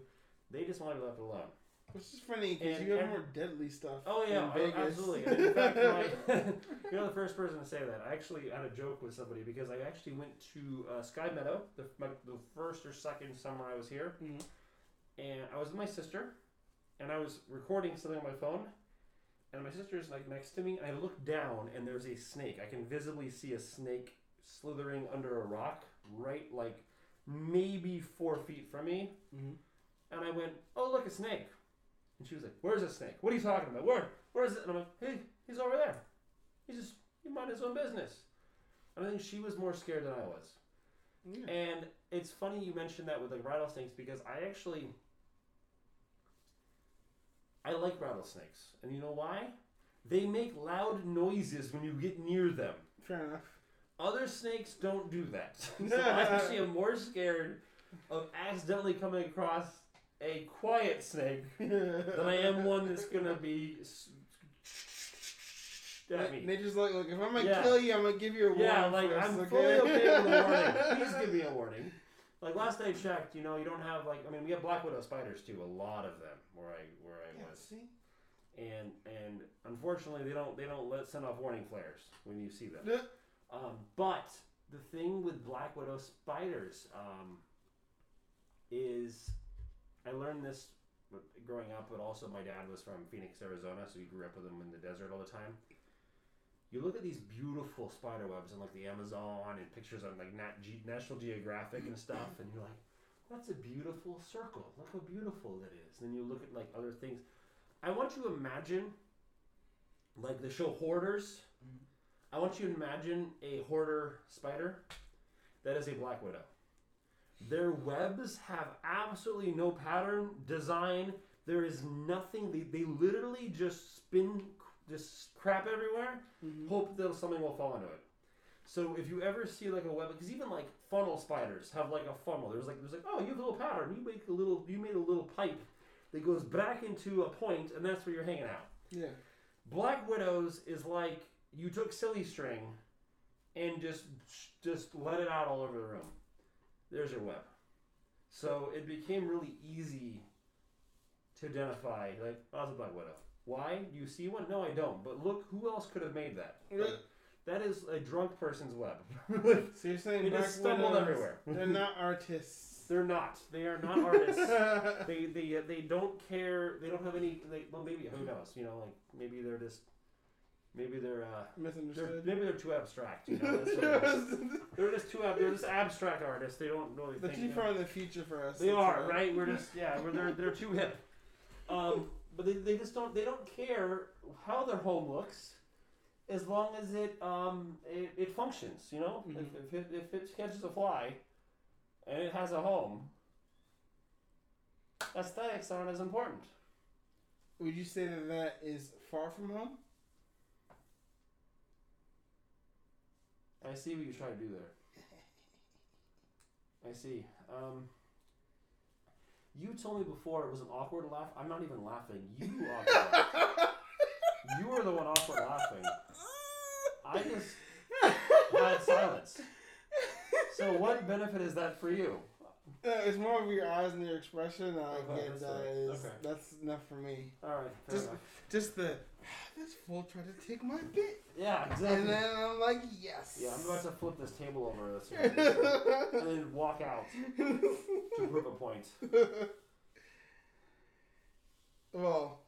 They just want to be left alone. Which is funny because you have more deadly stuff. Oh yeah, in Vegas. absolutely. And in fact, my, you're the first person to say that. I actually had a joke with somebody because I actually went to uh, Sky Meadow the, my, the first or second summer I was here, Mhm. and I was with my sister, and I was recording something on my phone, and my sister's like next to me, and I look down, and there's a snake. I can visibly see a snake slithering under a rock, right like maybe four feet from me, Mhm. and I went, "Oh, look, a snake." And she was like, "Where's the snake? What are you talking about? Where? Where is it?" And I'm like, "Hey, he's over there. He's just he mind his own business." And I think she was more scared than I was, Yeah. And it's funny you mentioned that with like rattlesnakes because I actually I like rattlesnakes. And you know why? They make loud noises when you get near them. Fair enough. Other snakes don't do that. so I actually am more scared of accidentally coming across a quiet snake than I am one that's gonna be s- at They, me. they just like, look, if I'm gonna Yeah. kill you, I'm gonna give you a warning. Yeah, like first, I'm okay? fully okay with a warning. Please give me a warning. Like last I checked, you know, you don't have like I mean we have black widow spiders too, a lot of them where I where I Yeah, was. see? And and unfortunately they don't they don't let send off warning flares when you see them. Um, but the thing with black widow spiders um, is I learned this growing up, but also my dad was from Phoenix, Arizona, so he grew up with them in the desert all the time. You look at these beautiful spider webs in like the Amazon and pictures on like Nat Ge- National Geographic and stuff, and you're like, "That's a beautiful circle. Look how beautiful that is." And then you look at like other things. I want you to imagine, like the show Hoarders. Mm-hmm. I want you to imagine a hoarder spider that is a black widow. Their webs have absolutely no pattern, design. There is nothing. They, they literally just spin just crap everywhere, Mhm. hope that something will fall into it. So if you ever see like a web, because even like funnel spiders have like a funnel. There's like there's like oh you have a little pattern. You make a little you made a little pipe that goes back into a point, and that's where you're hanging out. Yeah. Black Widows is like you took silly string and just just let it out all over the room. There's your web. So it became really easy to identify like oh, that's a Black Widow. Why? Do you see one? No, I don't. But look, who else could have made that? That is a drunk person's web. So you're saying They black just stumbled widows, everywhere. They're not artists. They're not. They are not artists. they they they don't care. They don't have any. They, well, maybe who knows? You know, like maybe they're just maybe they're uh, they're, Misunderstood. maybe they're too abstract. You know, That's what it is. they're just too ab- they're just abstract artists. They don't really They're think. too far in the future for us. They that's are all. right. We're just yeah. We're they're they're too hip. Um, but they, they just don't they don't care how their home looks, as long as it um it, it functions. You know, Mhm. if, if it if it catches a fly, and it has a home. Aesthetics aren't as important. Would you say that that is far from home? I see what you're trying to do there. I see. Um, you told me before it was an awkward laugh. I'm not even laughing. You awkward. You were the one awkward laughing. I just had silence. So what benefit is that for you? Uh, it's more of your eyes and your expression. I Okay, get that's that fair. is Okay. that's enough for me. All right, fair Just, enough. just the this fool tried to take my bit, Yeah, exactly. and then I'm like, yes. yeah, I'm about to flip this table over this and then walk out to prove a point. well,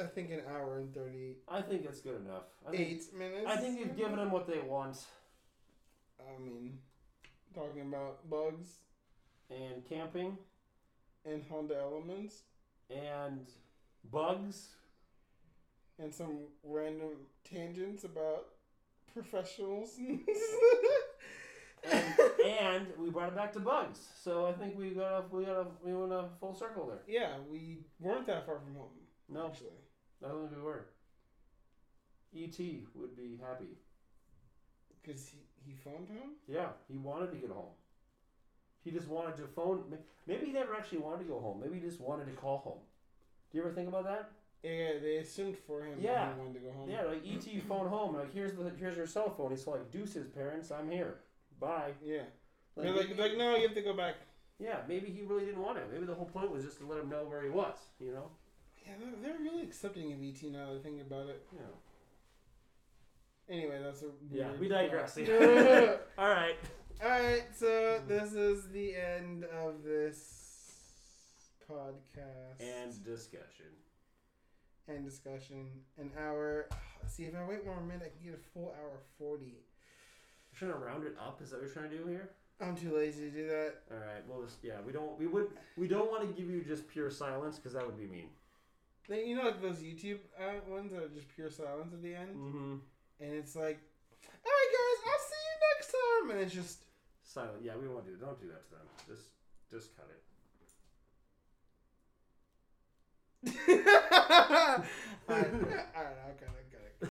I think an hour and thirty. I think it's good enough. I think, minutes. I think you've given them what they want. I mean, talking about bugs And camping and Honda Elements and bugs and some random tangents about professionals. and, and we brought it back to bugs. So I think we got a, we got a, we went a full circle there. yeah, we weren't that far from home. No, actually. I don't think we were. E.T. would be happy. Because he, he phoned home? Yeah, he wanted to get home. He just wanted to phone. may- Maybe he never actually wanted to go home. Maybe he just wanted to call home. Do you ever think about that? Yeah, they assumed for him Yeah. that he wanted to go home. Yeah, like E.T. phone home. Like here's the here's your cell phone. He's like deuces, parents. I'm here. Bye. Yeah. Like, They're like, maybe- like, no, you have to go back. yeah, maybe he really didn't want to. Maybe the whole point was just to let him know where he was. You know. Yeah, they're, they're really accepting of ET now that I think about it. Yeah. Anyway, that's a Yeah, we digress. All right. Alright, so mm-hmm. this is the end of this podcast. And discussion. And discussion. An hour. See, if I wait one more minute, I can get a full hour 40. You're trying to round it up. Is that what you're trying to do here? I'm too lazy to do that. All right. Well, this, yeah, we don't. We would. We don't want to give you just pure silence because that would be mean. Then You know, like those YouTube uh, ones that are just pure silence at the end? Mm-hmm. And it's like, alright, guys, I'll see you next time. And it's just Silent. Yeah, we won't do. Don't do that to them. Just, just cut it. I, don't know. Okay.